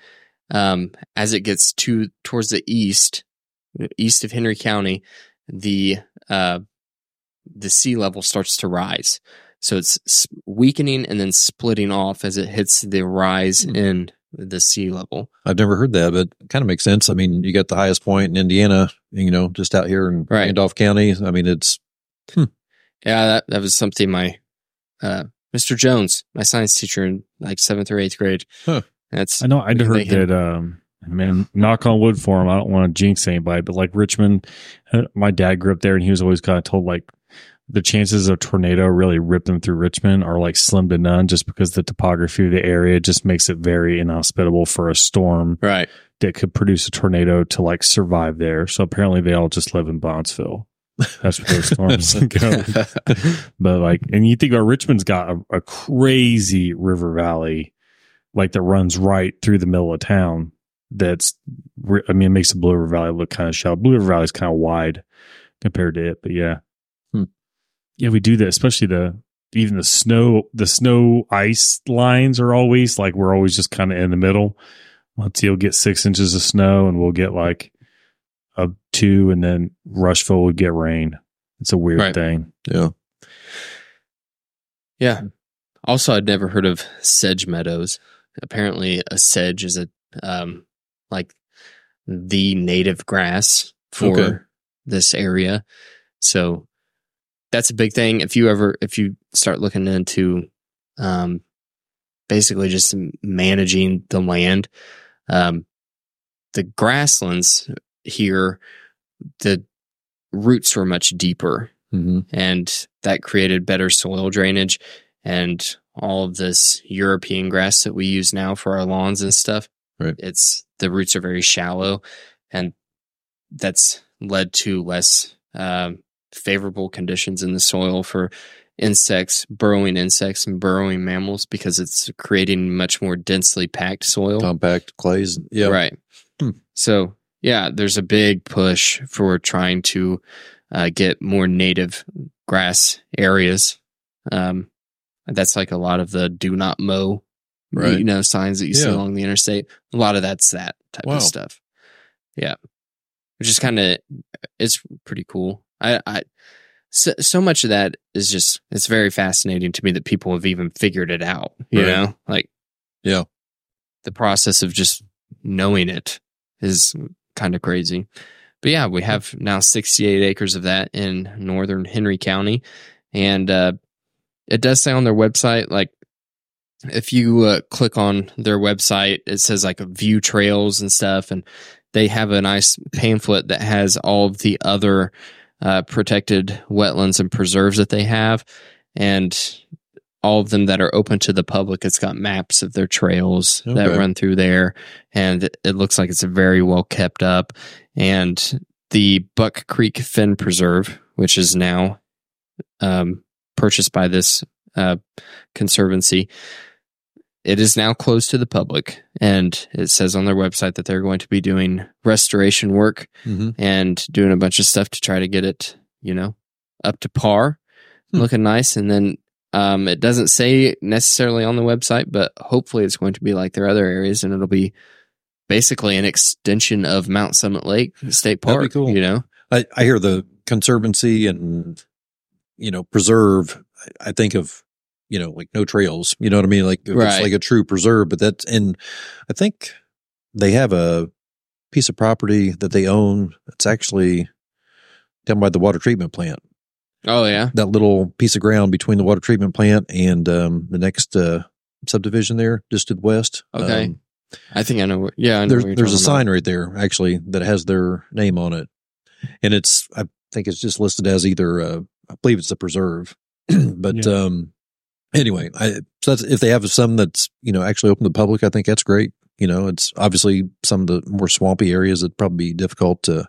um, as it gets to towards the east, east of Henry County, the uh, the sea level starts to rise. So it's weakening and then splitting off as it hits the rise Hmm. in the sea level. I've never heard that, but it kind of makes sense. I mean, you got the highest point in Indiana, you know, just out here in Right. Randolph County. I mean, it's Yeah, that that was something my uh, Mr. Jones, my science teacher in like seventh or eighth grade. Huh. That's I know I We can heard that. Um, man, knock on wood for him. I don't want to jinx anybody, but like Richmond, uh, my dad grew up there, and he was always kind of told like the chances of tornado really ripping through Richmond are like slim to none, just because the topography of the area just makes it very inhospitable for a storm right. that could produce a tornado to like survive there. So apparently, they all just live in Bondsville. That's where those storms go. But like, and you think about Richmond's got a, a crazy river valley, like that runs right through the middle of town. That's, I mean, it makes the Blue River Valley look kind of shallow. Blue River Valley is kind of wide compared to it, but yeah, Hmm. yeah, we do that. Especially the even the snow, the snow ice lines are always like we're always just kind of in the middle. Once you'll get six inches of snow, and we'll get like a two, and then Rushville would get rain. It's a weird Right. thing. yeah. Yeah. Also, I'd never heard of sedge meadows. Apparently, a sedge is a um, like the native grass for Okay. this area. So that's a big thing. If you ever, if you start looking into, um, basically just managing the land, um, the grasslands here, the roots were much deeper hmm and that created better soil drainage and all of this European grass that we use now for our lawns and stuff. Right. It's the roots are very shallow and that's led to less um, favorable conditions in the soil for insects, burrowing insects and burrowing mammals because it's creating much more densely packed soil. Compact clays. Yeah. Right. Hmm. So, yeah, there's a big push for trying to uh, get more native grass areas. Um, that's like a lot of the do not mow, Right. you know, signs that you see along the interstate. A lot of that's that type Wow. of stuff. Yeah. Which is kind of, it's pretty cool. I, I, so, so much of that is just, it's very fascinating to me that people have even figured it out, you Right. know, like, Yeah. the process of just knowing it is kind of crazy. But yeah, we have now 68 acres of that in northern Henry County. And uh, it does say on their website, like, if you uh, click on their website, it says like view trails and stuff. And they have a nice pamphlet that has all of the other uh, protected wetlands and preserves that they have. and all of them that are open to the public. It's got maps of their trails that run through there, and it looks like it's very well kept up. And the Buck Creek Fen Preserve, which is now um, purchased by this uh, conservancy, it is now closed to the public, and it says on their website that they're going to be doing restoration work hmm and doing a bunch of stuff to try to get it, you know, up to par, Hmm. looking nice. And then um, it doesn't say necessarily on the website, but hopefully it's going to be like their other areas, and it'll be basically an extension of Mount Summit Lake State That'd be Park. cool. You know, I, I hear the conservancy and you know preserve. I- I think of you know like no trails. You know what I mean? Like Right. it's like a true preserve, but that's and I think they have a piece of property that they own. It's actually down by the water treatment plant. Oh yeah, That little piece of ground between the water treatment plant and um, the next uh, subdivision there, just to the west. Okay. Um, I think I know. What, yeah, I know there's what there's a talking about. sign right there actually that has their name on it, and it's I think it's just listed as either uh, I believe it's a preserve, but Yeah. um anyway, I so that's if they have some that's you know actually open to the public, I think that's great. You know, it's obviously some of the more swampy areas that probably be difficult to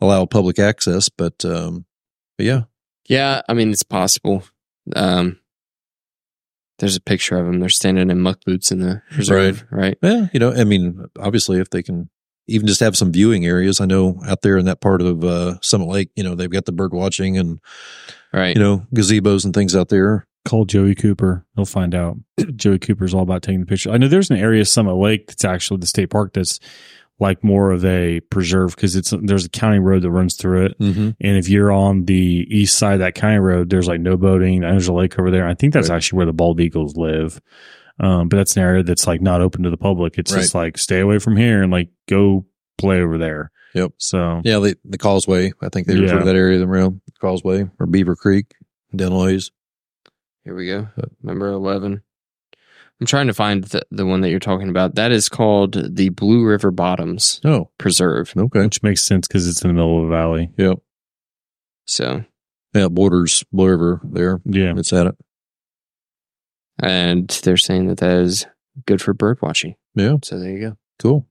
allow public access, but um but yeah, Yeah, I mean it's possible. Um, there's a picture of them. They're standing in muck boots in the preserve, right? yeah, you know, I mean, obviously if they can even just have some viewing areas, I know out there in that part of uh, Summit Lake, you know, they've got the bird watching and Right. you know gazebos and things out there. Call Joey Cooper. He'll find out. Joey Cooper's all about taking the picture. I know there's an area of Summit Lake that's actually the state park that's like more of a preserve because it's there's a county road that runs through it. Mm-hmm. And if you're on the east side of that county road, there's like no boating. There's a lake over there. I think that's Right. actually where the bald eagles live. Um, but that's an area that's like not open to the public. It's just like stay away from here and like go play over there. Yep. So Yeah, the, the Causeway. I think they refer Yeah. to that area around Causeway or Beaver Creek, Denoise. Here we go. Number 11. I'm trying to find the, the one that you're talking about. That is called the Blue River Bottoms Oh, Preserve. okay. which makes sense because it's in the middle of a valley. Yep. So, Yeah, it borders Blue River there. Yeah. It's at it. and they're saying that that is good for bird watching. Yeah, So there you go. cool.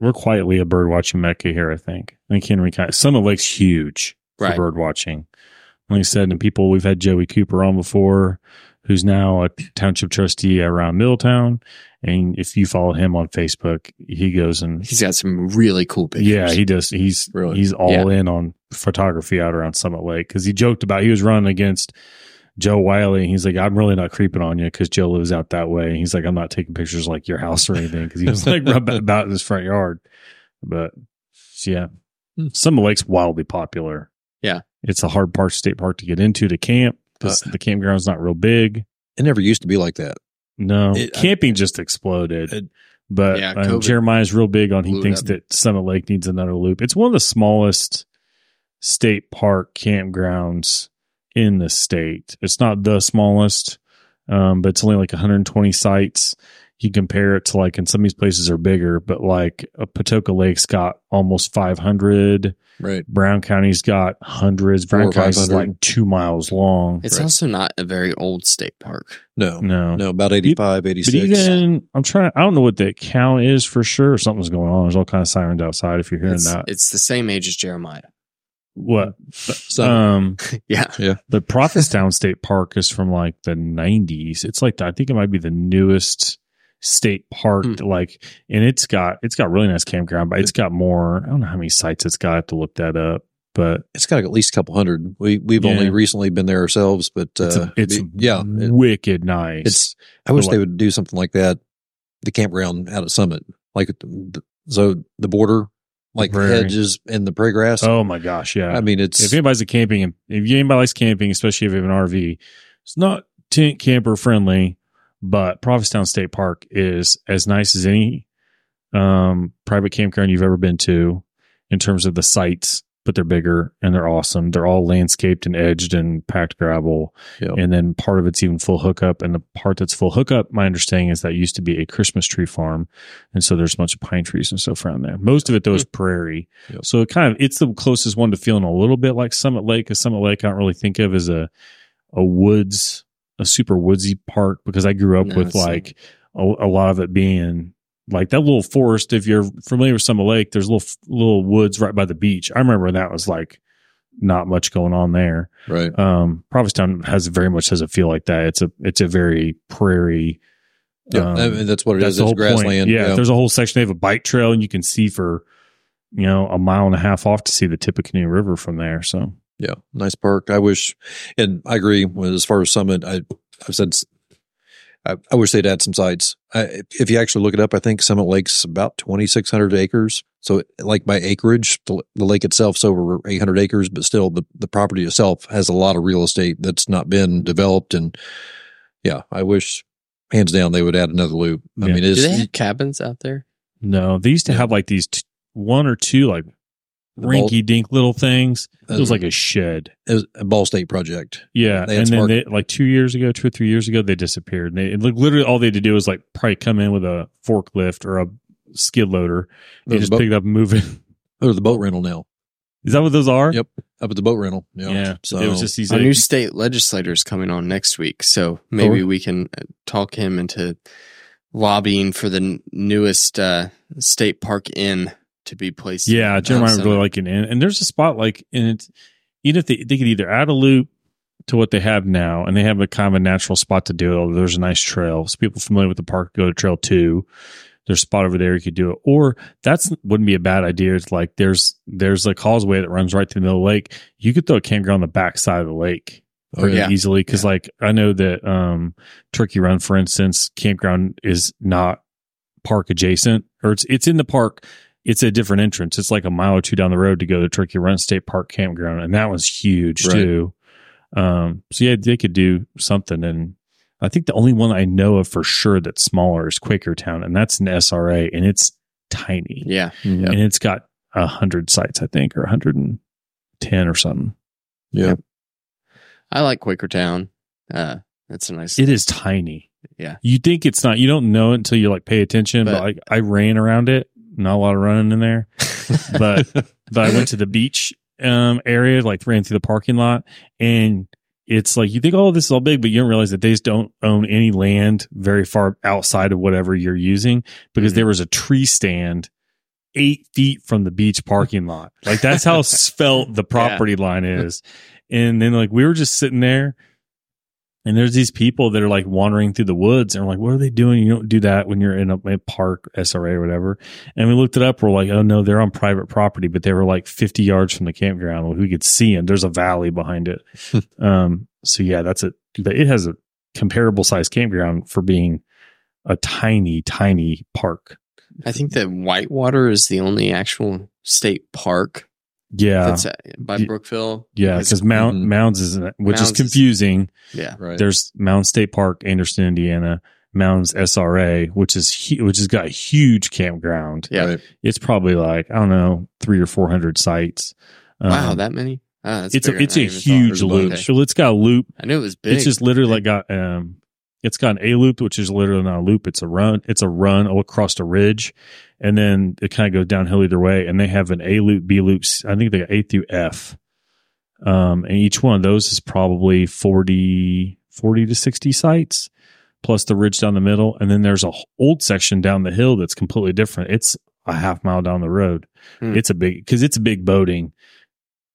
We're quietly a bird watching mecca here, I think. I think Henry kind Summit Lake's huge for Right. bird watching. Like I said, and people we've had Joey Cooper on before, who's now a township trustee around Middletown. And if you follow him on Facebook, he goes and He's got some really cool pictures. yeah, he does. He's Really? he's all in on photography out around Summit Lake because he joked about he was running against Joe Wiley. He's like, I'm really not creeping on you because Joe lives out that way. He's like, I'm not taking pictures like your house or anything because he was like about in his front yard. But yeah, Hmm. Summit Lake's wildly popular. Yeah. it's a hard part state park to get into to camp because Uh, the campground's not real big. It never used to be like that. No, It- I- camping just exploded. It- but Yeah, um, Jeremiah's real big on he thinks that Summit Lake needs another loop. It's one of the smallest state park campgrounds in the state. It's not the smallest, um, but it's only like 120 sites. You compare it to like, and some of these places are bigger, but like uh, Patoka Lake's got almost 500. Right. Brown County's got hundreds. Four Brown County's like two miles long. It's Right. also not a very old state park. No, no, no, about 85, 86. But even I'm trying. I don't know what the count is for sure. Something's going on. There's all kind of sirens outside. If you're hearing It's, that, it's the same age as Jeremiah. what? Some- Um, yeah Yeah. the Prophetstown State Park is from like the 90s. It's like the, I think it might be the newest state park. Hmm. Like, and it's got it's got really nice campground, but it's got more. I don't know how many sites it's got. I have to look that up. But it's got at least a couple hundred. We we've Yeah. only recently been there ourselves, but it's uh, a, it's we- yeah, wicked nice. it's. I wish But they would do something like that. The campground out at Summit, like the- so the border, like the Prairie. hedges and the prairie grass. oh my gosh, yeah. I mean, it's if anybody's a camping, if anybody likes camping, especially if you have an RV, it's not tent camper friendly, but Prophetstown State Park is as nice as any um, private campground you've ever been to in terms of the sites, but they're bigger and they're awesome. They're all landscaped and edged and packed gravel. Yep. And then part of it's even full hookup. And the part that's full hookup, my understanding is that used to be a Christmas tree farm. And so there's a bunch of pine trees and stuff around there. Most of it though is prairie. Yep. So it kind of, it's the closest one to feeling a little bit like Summit Lake. Cause Summit Lake, I don't really think of as a, a woods a super woodsy park because I grew up No, with like a, a lot of it being like that little forest. If you're familiar with Summit Lake, there's little little woods right by the beach. I remember that was like not much going on there. Right. Um, Prophetstown has very much has a feel like that. It's a it's a very prairie. Yeah. um, I mean, that's what it that's is. It's grassland. Yeah, there's a whole section. They have a bike trail, and you can see for you know a mile and a half off to see the Tippecanoe River from there. So Yeah, nice park. I wish, and I agree with as far as Summit. I, I've said, I, I wish they'd add some sites. I, if you actually look it up, I think Summit Lake's about twenty six hundred acres. So, like by acreage, the, the lake itself's over eight hundred acres, but still, the the property itself has a lot of real estate that's not been developed. And yeah, I wish, hands down, they would add another loop. I Yeah. mean, Do they have cabins out there? no, they used to Yeah. have like these t- one or two like The Ball- rinky dink little things. It was Uh, like a shed. it was a Ball State project. Yeah, They and then they, like two years ago, two or three years ago, they disappeared. And they and, like literally all they had to do was like probably come in with a forklift or a skid loader and just a boat, pick it up and move it. there's the boat rental now. Is that what those are? Yep. Up at the boat rental. Yeah. Yeah. So it was just these. Our like- new state legislator is coming on next week, so maybe Oh. we can uh, talk him into lobbying for the n- newest uh, state park inn to be placed. Yeah, in Jeremiah would Center. really like it. And, and there's a spot like, and it's, even if they, they could either add a loop to what they have now, and they have a kind of a natural spot to do it, although there's a nice trail. So people familiar with the park go to trail two. There's a spot over there you could do it. Or that's wouldn't be a bad idea. It's like there's there's a causeway that runs right through the middle of the lake. You could throw a campground on the back side of the lake Oh, pretty yeah. easily. Cause like I know that um Turkey Run, for instance, campground is not park adjacent or it's it's in the park. It's a different entrance. It's like a mile or two down the road to go to Turkey Run State Park campground. And that was huge Right. too. Um so yeah, they could do something and I think the only one I know of for sure that's smaller is Quakertown, and that's an SRA, and it's tiny, Yeah, Yeah. and it's got a hundred sites, I think, or hundred and ten or something. Yeah. I like Quakertown. Uh, that's a nice. It is tiny. Yeah. You think it's not, you don't know it until you like pay attention, but, But- like I ran around it, not a lot of running in there, but, but I went to the beach, um, area, like ran through the parking lot and it's like, you think, oh, this is all big, but you don't realize that they just don't own any land very far outside of whatever you're using because Mhm. there was a tree stand eight feet from the beach parking lot. Like that's how svelte the property line is. And then like we were just sitting there and there's these people that are like wandering through the woods and we're like, what are they doing? You don't do that when you're in a, a park, SRA or whatever. And we looked it up. We're like, oh no, they're on private property, but they were like 50 yards from the campground. We could see them. There's a valley behind it. um, so yeah, that's it. It has a comparable size campground for being a tiny, tiny park. I think that Whitewater is the only actual state park Yeah. that's by Brookville. yeah. Because Mount, Mhm. Mounds is, which Mounds is is- confusing. yeah, Right. There's Mound State Park, Anderson, Indiana, Mounds SRA, which is hu- which has got a huge campground. yeah. Right. It's probably like I don't know three or four hundred sites. Wow, Um, that many? That's it's a bigger it's than a I even thought. huge loop. bunch. So it's got a loop. I knew it was big. It's just literally like got um, it's got an A loop, which is literally not a loop. It's a run. It's a run across a ridge, and then it kind of goes downhill either way. And they have an A loop, B loops. I think they got A through F. Um, and each one of those is probably 40, 40 to 60 sites plus the ridge down the middle. And then there's a old section down the hill that's completely different. It's a half mile down the road. Hmm. It's a big, cause it's a big boating,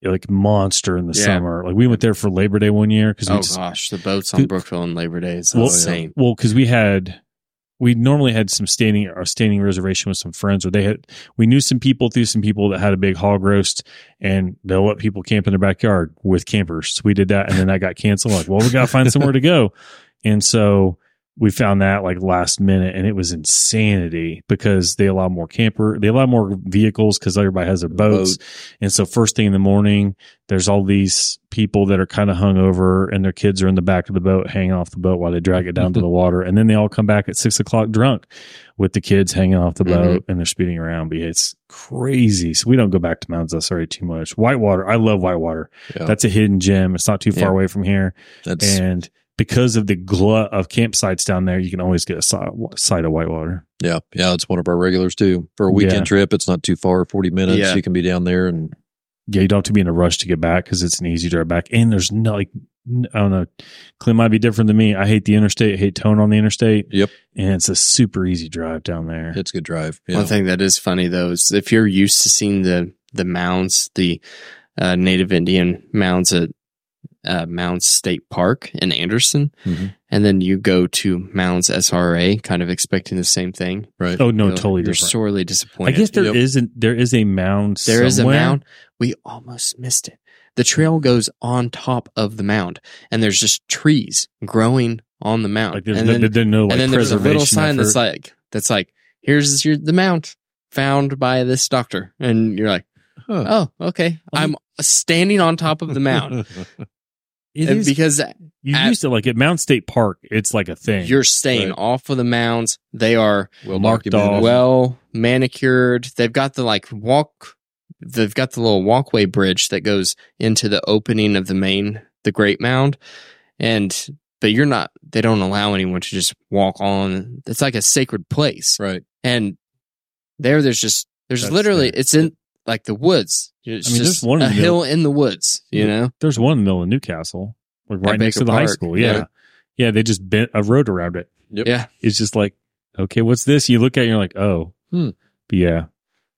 like monster in the Yeah. summer. Like we went there for Labor Day one year because we oh just, gosh, the boats on Brookville and Labor Day is Well, insane. well, because we had, we normally had some standing, our standing reservation with some friends, or they had, we knew some people through some people that had a big hog roast, and they'll let people camp in their backyard with campers. We did that, and then that got canceled. Like, well, we got to find somewhere to go, and so we found that like last minute, and it was insanity because they allow more camper, they allow more vehicles because everybody has their boats, and so first thing in the morning, there's all these people that are kind of hungover and their kids are in the back of the boat hanging off the boat while they drag it down to the water. And then they all come back at six o'clock drunk with the kids hanging off the mm-hmm. boat and they're speeding around. But it's crazy. So we don't go back to Mounds SRA too much. Whitewater. I love Whitewater. Yeah. That's a hidden gem. It's not too far Yeah. away from here. That's And because of the glut of campsites down there, you can always get a si- site of Whitewater. yeah, yeah. It's one of our regulars too. For a weekend Yeah. trip, it's not too far, forty minutes. Yeah. You can be down there, and Yeah, you don't have to be in a rush to get back because it's an easy drive back. And there's no like I don't know. Clint might be different than me. I hate the interstate, hate tone on the interstate. Yep. And it's a super easy drive down there. It's a good drive. Yeah. One thing that is funny though is if you're used to seeing the the mounds, the uh, Native Indian mounds at uh, Mounds State Park in Anderson, Mhm. and then you go to Mounds SRA, kind of expecting the same thing. Right. Oh no, You're- totally You're different. sorely disappointed. I guess there Yep. not there is a mound. There is a mound. We almost missed it. The trail goes on top of the mound, and there's just trees growing on the mound. Like there's and no, then, there's no like and then there's a little preservation sign that's like that's like here's your the mound found by this doctor, and you're like, Huh. oh, okay, I'm standing on top of the mound It And is- because you at- used to like at Mound State Park. It's like a thing. you're staying Right. off of the mounds. They are well marked off. well manicured. They've got the like walk. They've got the little walkway bridge that goes into the opening of the main, the Great Mound, and but you're not. They don't allow anyone to just walk on. It's like a sacred place, right. and there, there's just there's That's literally fair. it's in like the woods. It's I mean, there's just one in a the hill in the woods. You know, There's one in the middle of Newcastle, like At right next to the high school. Yeah. yeah. yeah, They just bent a road around it. Yep. yeah. It's just like, okay, what's this? You look at it, and you're like, oh, Hmm. but yeah.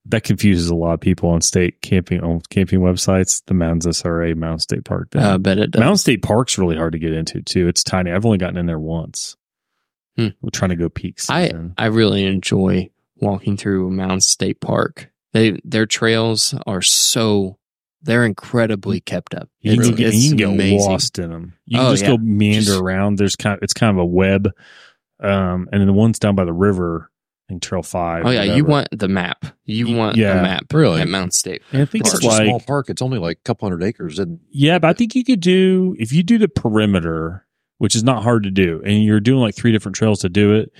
That confuses a lot of people on state camping on camping websites. The Mounds SRA, Mounds State Park. thing. I bet it does. Mounds State Park's really hard to get into too. It's tiny. I've only gotten in there once. Hmm. We're trying to go peaks. I. I really enjoy walking through Mound State Park. They their trails are so they're incredibly kept up. you can, It's, get, it's you can get amazing. lost in them. You can Oh, just yeah. go meander Just- around. There's kind of, it's kind of a web. Um, and then the ones down by the river in Trail Five. Oh yeah, you want the map. You want yeah. a map Really? at Mound State. And I think It's it's such a small park. It's only like a couple hundred acres. And Yeah, but I think you could do if you do the perimeter, which is not hard to do, and you're doing like three different trails to do it.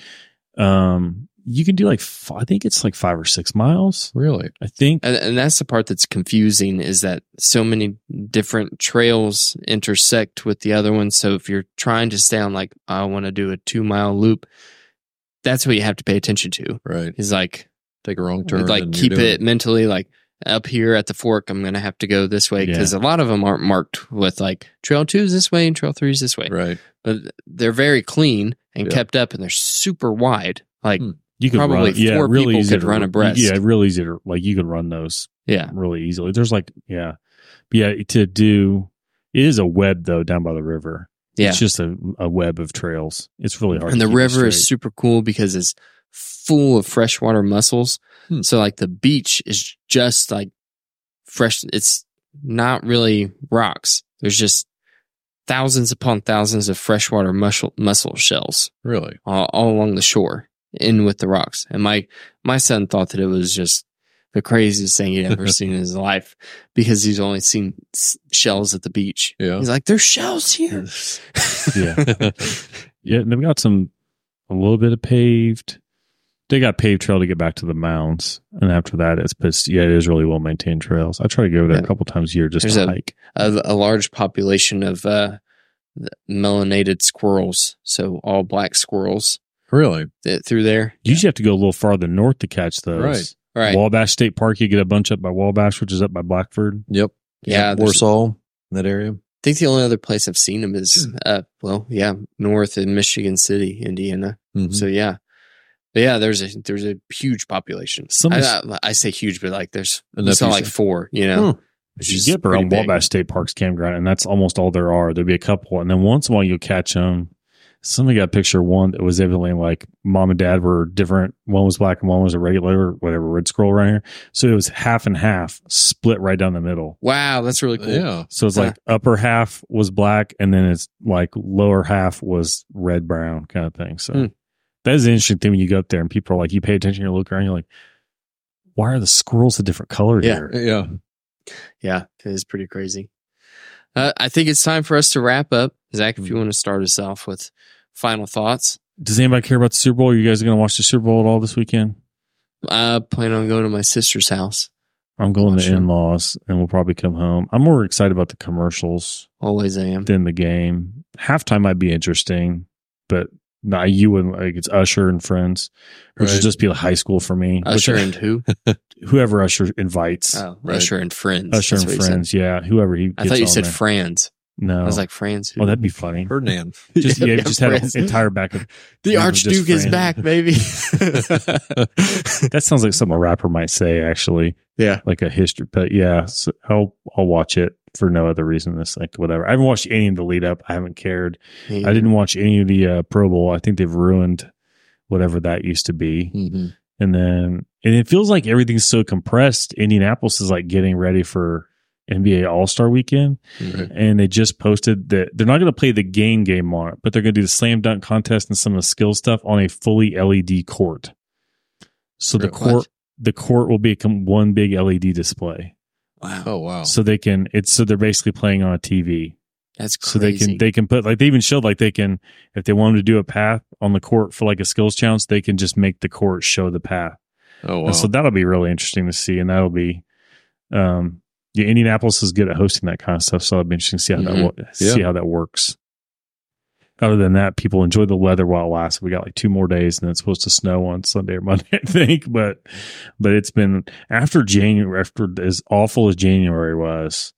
Um, you can do like f- I think it's like five or six miles. really, I think. And, and that's the part that's confusing is that so many different trails intersect with the other ones. So if you're trying to stay on like I want to do a two mile loop, that's what you have to pay attention to. right. Is like Take a wrong turn. like and keep doing it mentally like up here at the fork i'm gonna have to go this way because a lot of them aren't marked with like trail two is this way and trail three is this way Right. but they're very clean and Yeah. kept up and they're super wide like Hmm. You could Probably run, yeah, four really easy could to, run abreast. Yeah, real easy to like you could run those yeah really easily. There's like yeah, but yeah to do. It is a web though down by the river. yeah It's just a, a web of trails. It's really hard. and the river is super cool because it's full of freshwater mussels Hmm. so like the beach is just like fresh it's not really rocks there's just thousands upon thousands of freshwater mussel, mussel shells Really. all, all along the shore in with the rocks. And my, my son thought that it was just the craziest thing he'd ever seen in his life because he's only seen s- shells at the beach. Yeah. He's like, there's shells here. yeah. Yeah, and they've got some a little bit of paved. They got paved trail to get back to the mounds, and after that, it's but yeah, it is really well maintained trails. I try to go over there Yeah. a couple times a year just There's to a- hike. a, a large population of, uh, melanated squirrels. So all black squirrels really. that, through there. You usually have to go a little farther north to catch those. Right. Right. Wabash State Park, you get a bunch up by Wabash, which is up by Blackford. Yep. Yeah, there's- Warsaw, that area. I think the only other place I've seen them is, uh, well, yeah, north in Michigan City, Indiana. Mhm. So yeah, but yeah, there's a there's a huge population. Some I, I, I say huge, but like there's Enough it's not like four, you know. Hmm. Which You get around. Wabash State Park's campground, and that's almost all there are. There'll be a couple, and then once in a while you'll catch them. Somebody got a picture of one that was evidently like mom and dad were different. One was black and one was a regular, whatever, red scroll right here. So it was half and half, split right down the middle. Wow, that's really cool. Yeah. So it's Huh. like upper half was black, and then it's like lower half was red brown kind of thing. So Hmm. that is an interesting thing when you go up there and people are like, you pay attention, you look around, you're like, why are the squirrels a different color Yeah. here? Yeah. Yeah, it is pretty crazy. Uh, I think it's time for us to wrap up. Zach, if you Hmm. want to start us off with final thoughts, Does anybody care about the Super Bowl? Are you guys going to watch the Super Bowl at all this weekend? I plan on going to my sister's house. I'm going to in laws and we'll probably come home. I'm more excited about the commercials Always am. than the game. Halftime might be interesting, but nah, you wouldn't like it's Usher and friends, which Right. would just be like high school for me. Which- Usher and who? whoever Usher invites. Oh, Right. Usher and friends. Usher That's and what you said. friends, yeah, whoever he. I thought you said there. friends. No. I was like Franz. who- oh, that'd be funny. Ferdinand. Just yeah, just had an entire back of the Yeah, Archduke is back, baby. that sounds like something a rapper might say actually. yeah. like a history. But yeah, so I'll I'll watch it for no other reason. It's like whatever. I haven't watched any of the lead up. I haven't cared. I didn't watch any of the uh, Pro Bowl. I think they've ruined whatever that used to be. Mhm. And then and it feels like everything's so compressed. Indianapolis is like getting ready for NBA All Star Weekend, and they just posted that they're not going to play the game game on it, but they're going to do the slam dunk contest and some of the skill stuff on a fully LED court. So the What? court the court will become one big LED display. Wow. Oh wow. so they can it's so they're basically playing on a TV. That's So crazy. they can they can put like they even showed like they can if they wanted to do a path on the court for like a skills challenge, they can just make the court show the path. Oh wow. And so that'll be really interesting to see, and that'll be um yeah, Indianapolis is good at hosting that kind of stuff, so it'd be interesting to see how that mm-hmm. wo- see how that works. Other than that, people enjoy the weather while it lasts. We got like two more days, and it's supposed to snow on Sunday or Monday, I think. But but it's been after January, after as awful as January was,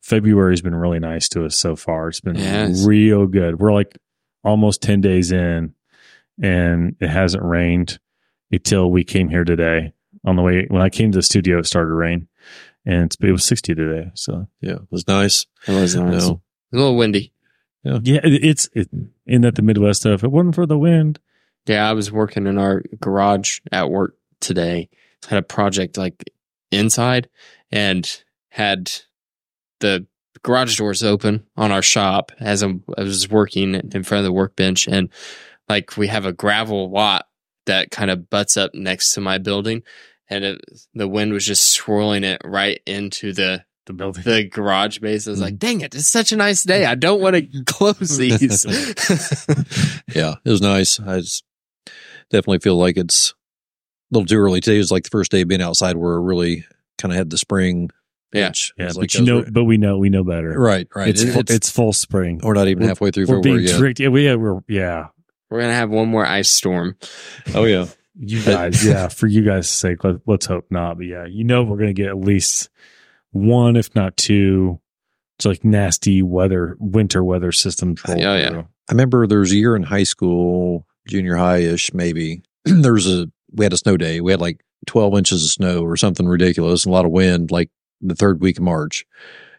February's been really nice to us so far. It's been Yes. real good. We're like almost ten days in, and it hasn't rained until we came here today. On the way when I came to the studio, it started to rain, and it's, it was sixty today. So yeah, it was nice. It was nice. No. A little windy. yeah, it, it's it, in that the Midwest stuff. If it wasn't for the wind, Yeah, I was working in our garage at work today. Had a project like inside and had the garage doors open on our shop as I'm, I was working in front of the workbench. And like we have a gravel lot that kind of butts up next to my building. And it, the wind was just swirling it right into the the building. the garage base. I was like, mm. dang it, it's such a nice day. I don't want to close these. Yeah, it was nice. I just definitely feel like it's a little too early. Today was like the first day of being outside where it really kind of had the spring. Yeah. itch. Yeah, but like you know, were- but we know we know better. right, right. It's, It- fu- it's, it's full spring. we're not even we're- halfway through We're being February yet. tricked. Yeah, we, yeah, we're yeah. We're gonna have one more ice storm. Oh yeah, You guys, yeah, for you guys' sake, let, let's hope not. But yeah, you know, we're gonna get at least one, if not two, it's like nasty weather, winter weather systems. Oh, yeah. through. I remember there was a year in high school, junior high ish, maybe. there was a we had a snow day. We had like twelve inches of snow or something ridiculous, and a lot of wind, like the third week of March.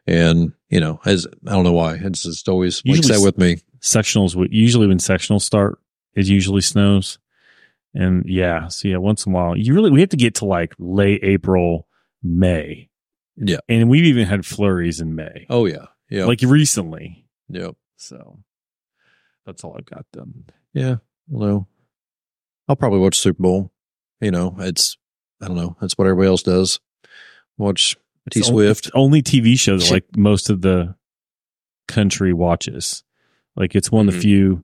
And you know, as I don't know why, it's just always like that with me. Sectionals, usually when sectionals start, it usually snows. And yeah, so yeah, once in a while, you really we have to get to like late April, May. Yeah. and we've even had flurries in May, Oh yeah, yeah, like recently. yep, So that's all I've got done. yeah. Well, I'll probably watch Super Bowl. You know, it's I don't know. That's what everybody else does. Watch T only- Swift. only TV show that like most of the country watches. Like it's one of the Mhm. few.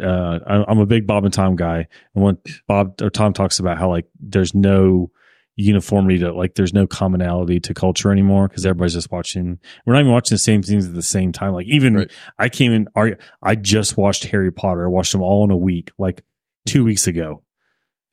Uh, I'm a big Bob and Tom guy, and when Bob or Tom talks about how like there's no uniformity to like there's no commonality to culture anymore because everybody's just watching. We're not even watching the same things at the same time. Like even Right. I came in. I just watched Harry Potter. I watched them all in a week, like two weeks ago.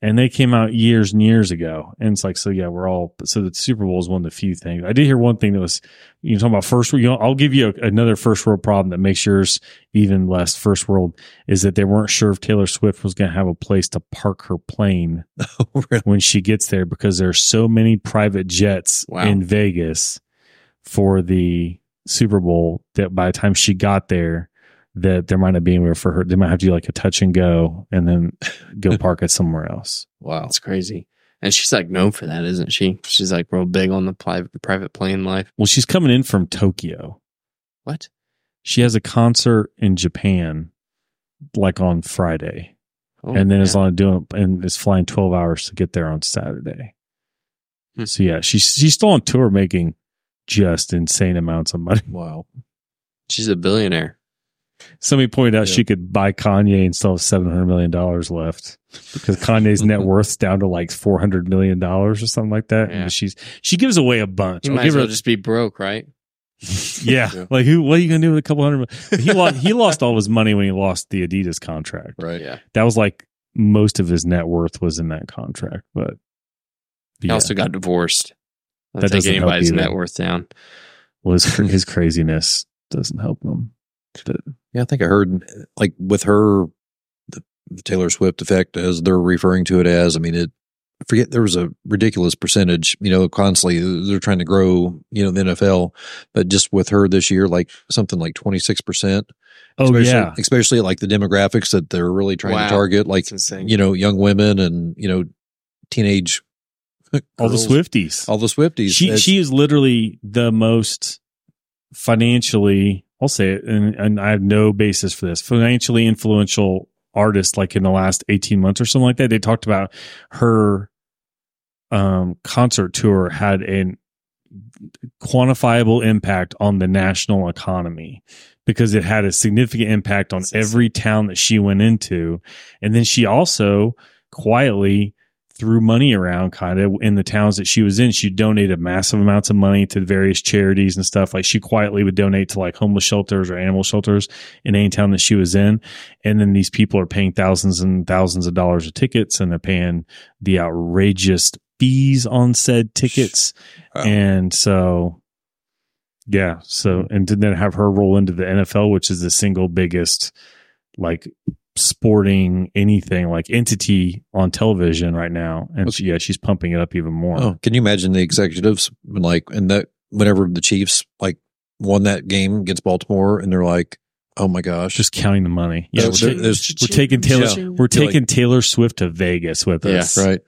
And they came out years and years ago. And it's like, so yeah, we're all, so the Super Bowl is one of the few things. I did hear one thing that was, you know, talking about first world, you know, I'll give you a, another first world problem that makes yours even less first world is that they weren't sure if Taylor Swift was going to have a place to park her plane oh, when she gets there because there are so many private jets Wow. in Vegas for the Super Bowl that by the time she got there, that there might not be anywhere for her. They might have to do like a touch and go and then go park it somewhere else. wow. That's crazy. And she's like known for that, isn't she? She's like real big on the private private plane life. Well, she's coming in from Tokyo. What? She has a concert in Japan like on Friday. Oh, and then is on doing and is flying 12 hours to get there on Saturday. Hmm. So yeah, she's she's still on tour making just insane amounts of money. Wow. she's a billionaire. Somebody pointed out Yeah. she could buy Kanye and still have seven hundred million dollars left because Kanye's net worth's down to like four hundred million dollars or something like that. Yeah. And she's she gives away a bunch. You I'll might give as well her- just be broke, right? yeah. Yeah. like who? What are you gonna do with a couple hundred? mil- He lost. He lost all his money when he lost the Adidas contract. Right. Yeah. That was like most of his net worth was in that contract. But He yeah. also got divorced. That That doesn't help anybody's either. net worth down. well, his, his craziness doesn't help them. Yeah, I think I heard like with her, the, the Taylor Swift effect, as they're referring to it as. I mean, it. I forget there was a ridiculous percentage. You know, constantly uh, they're trying to grow. You know, the NFL, but just with her this year, like something like twenty six percent. Oh especially, yeah, especially like the demographics that they're really trying Wow. to target, like you know, young women and you know, teenage. all the Swifties. all the Swifties. she It's- she is literally the most financially I'll say it and, and I have no basis for this. Financially influential artist like in the last 18 months or something like that they talked about her um concert tour had an quantifiable impact on the national economy because it had a significant impact on every town that she went into. And then she also quietly threw money around kind of in the towns that she was in. She donated massive amounts of money to various charities and stuff. Like she quietly would donate to like homeless shelters or animal shelters in any town that she was in. And then these people are paying thousands and thousands of dollars of tickets and they're paying the outrageous fees on said tickets. Wow. And so, yeah. So, and to then have her roll into the NFL, which is the single biggest like sporting anything like entity on television right now. And she, yeah, she's pumping it up even more. Oh, can you imagine the executives like and that whenever the Chiefs like won that game against Baltimore and they're like, oh my gosh, Just counting the money. Yeah, There's- we're, there's- we're taking Taylor. Yeah. We're Feel like- taking Taylor Swift to Vegas with Yeah. us. right.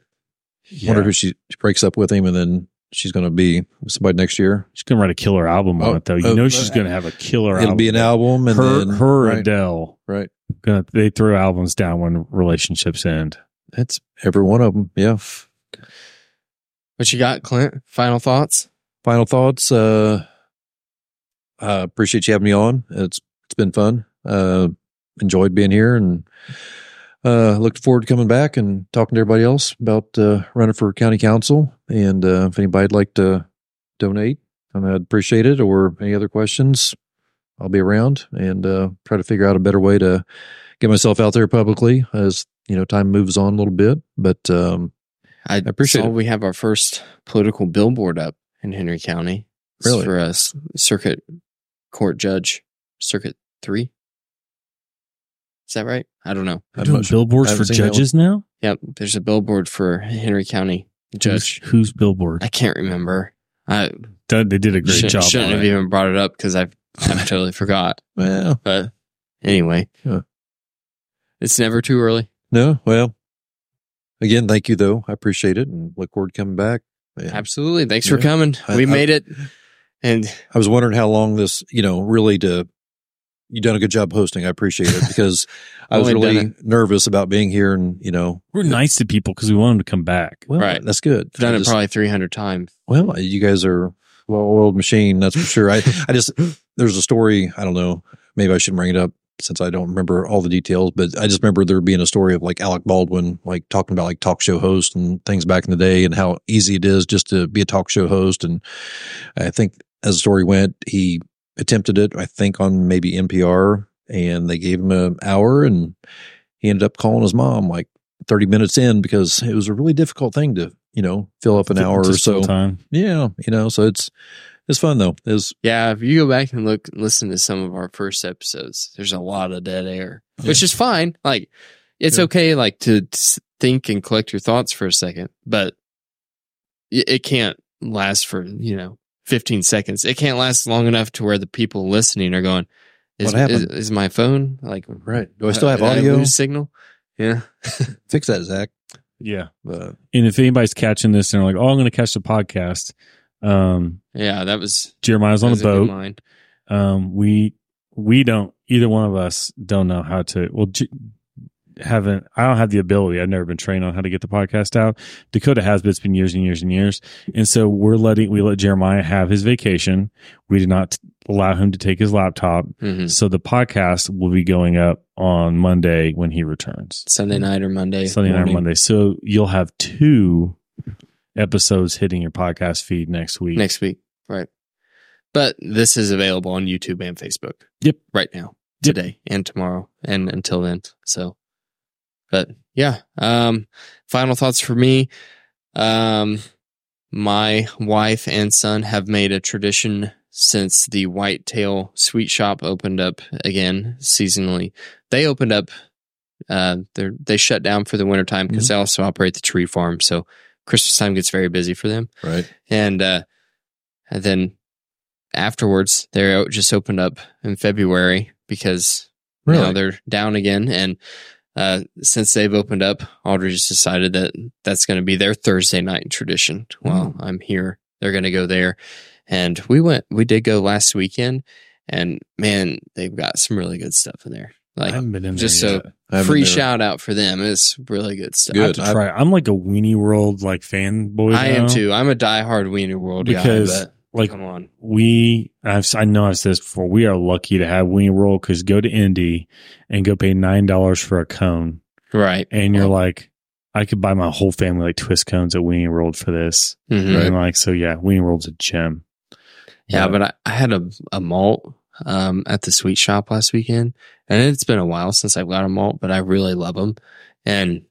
Yeah. Wonder if she, breaks up with him and then she's going to be somebody next year. she's gonna write a killer album on Oh, it though. You oh, know uh, she's gonna have a killer It'll album. be an album and her, then her right, Adele. right. Gonna, they throw albums down when relationships end. That's every one of them. Yeah. What you got, Clint? Final thoughts? Final thoughts. Uh, I appreciate you having me on. It's it's been fun. Uh, enjoyed being here and uh, look forward to coming back and talking to everybody else about uh, running for county council. And uh, if anybody'd like to donate, I'd appreciate it. Or any other questions, I'll be around and uh, try to figure out a better way to get myself out there publicly as you know time moves on a little bit. But um, I appreciate saw it. we have our first political billboard up in Henry County. It's Really? For a s- circuit court judge, circuit three. Is that right? I don't know. They're I'm doing not billboards for haven't seen that judges now. Yep. There's a billboard for Henry County judge. Who's, whose billboard? I can't remember. I They did a great should, job. shouldn't on have it. even brought it up because I I totally forgot. well, But anyway, Yeah. it's never too early. No, well, again, thank you though. I appreciate it and look forward to coming back. And Absolutely. Thanks for coming. I- we I- made it. And I was wondering how long this, you know, really to, you've done a good job hosting. I appreciate it because I was really nervous about being here and, you know, We're nice to people because we want them to come back. well, Right. that's good. Done I it probably 300 times. Well, you guys are well-oiled machine. That's for sure. I, I just, there's a story. I don't know. Maybe I shouldn't bring it up since I don't remember all the details, but I just remember there being a story of like Alec Baldwin, like talking about like talk show host and things back in the day and how easy it is just to be a talk show host. And I think as the story went, he attempted it, I think on maybe NPR and they gave him an hour and he ended up calling his mom like 30 minutes in because it was a really difficult thing to, you know, fill up an hour or so. time. Yeah, you know, so it's it's fun though. It's Yeah, if you go back and look, listen to some of our first episodes, there's a lot of dead air, which is fine. Like, it's Yeah. okay, like to think and collect your thoughts for a second, but it, it can't last for you know 15 seconds. It can't last long enough to where the people listening are going, "Is, What happened? is, is my phone like right. Do I uh, still have did I audio? signal?" Yeah, Fix that, Zach. Yeah. But And if anybody's catching this and they're like, oh, I'm going to catch the podcast, um, yeah, that was Jeremiah's on that a boat. line. Um, we, we don't, either one of us don't know how to, well, J- haven't, I don't have the ability. I've never been trained on how to get the podcast out. Dakota has, but it's been years and years and years. And so we're letting, we let Jeremiah have his vacation. We did not allow him to take his laptop. Mhm. So the podcast will be going up on Monday when he returns. Sunday night or Monday. Sunday night or. Monday. So you'll have two episodes hitting your podcast feed next week. next week. Right. But this is available on YouTube and Facebook. Yep. Right now, Yep. today and tomorrow and until then. So, but yeah. Um, final thoughts for me. Um, my wife and son have made a tradition since the Whitetail Sweet Shop opened up again seasonally. They opened up. Uh, they they shut down for the wintertime because they also operate the tree farm. So Christmas time gets very busy for them. Right. And, uh, and then afterwards, they just opened up in February because Really? now they're down again. And uh, since they've opened up, Audrey just decided that that's going to be their Thursday night tradition. While I'm here, they're going to go there. And we went, we did go last weekend. And man, they've got some really good stuff in there. I Like, haven't been in there just so yet. Free shout out for them. It's really good stuff. I have Good. to try. I'm like a Weenie World like fanboy. I am too. I'm a diehard Weenie World Because, guy, but Like come on. we, I've, I know I've said this before. We are lucky to have Weenie World because go to Indy and go pay nine dollars for a cone, Right. and you're like, I could buy my whole family like twist cones at Weenie World for this. Mhm. And like, so yeah, Weenie World's a gem. Yeah, but I, I had a, a malt um, at the sweet shop last weekend, and it's been a while since I've got a malt, but I really love them. And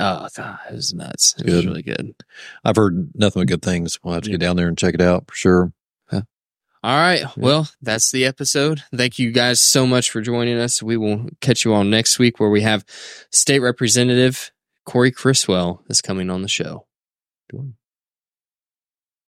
oh, God, it was nuts. It was really good. I've heard nothing but good things. We'll have to get down there and check it out for sure. All right. Well, that's the episode. Thank you guys so much for joining us. We will catch you all next week where we have State Representative Cory Criswell is coming on the show.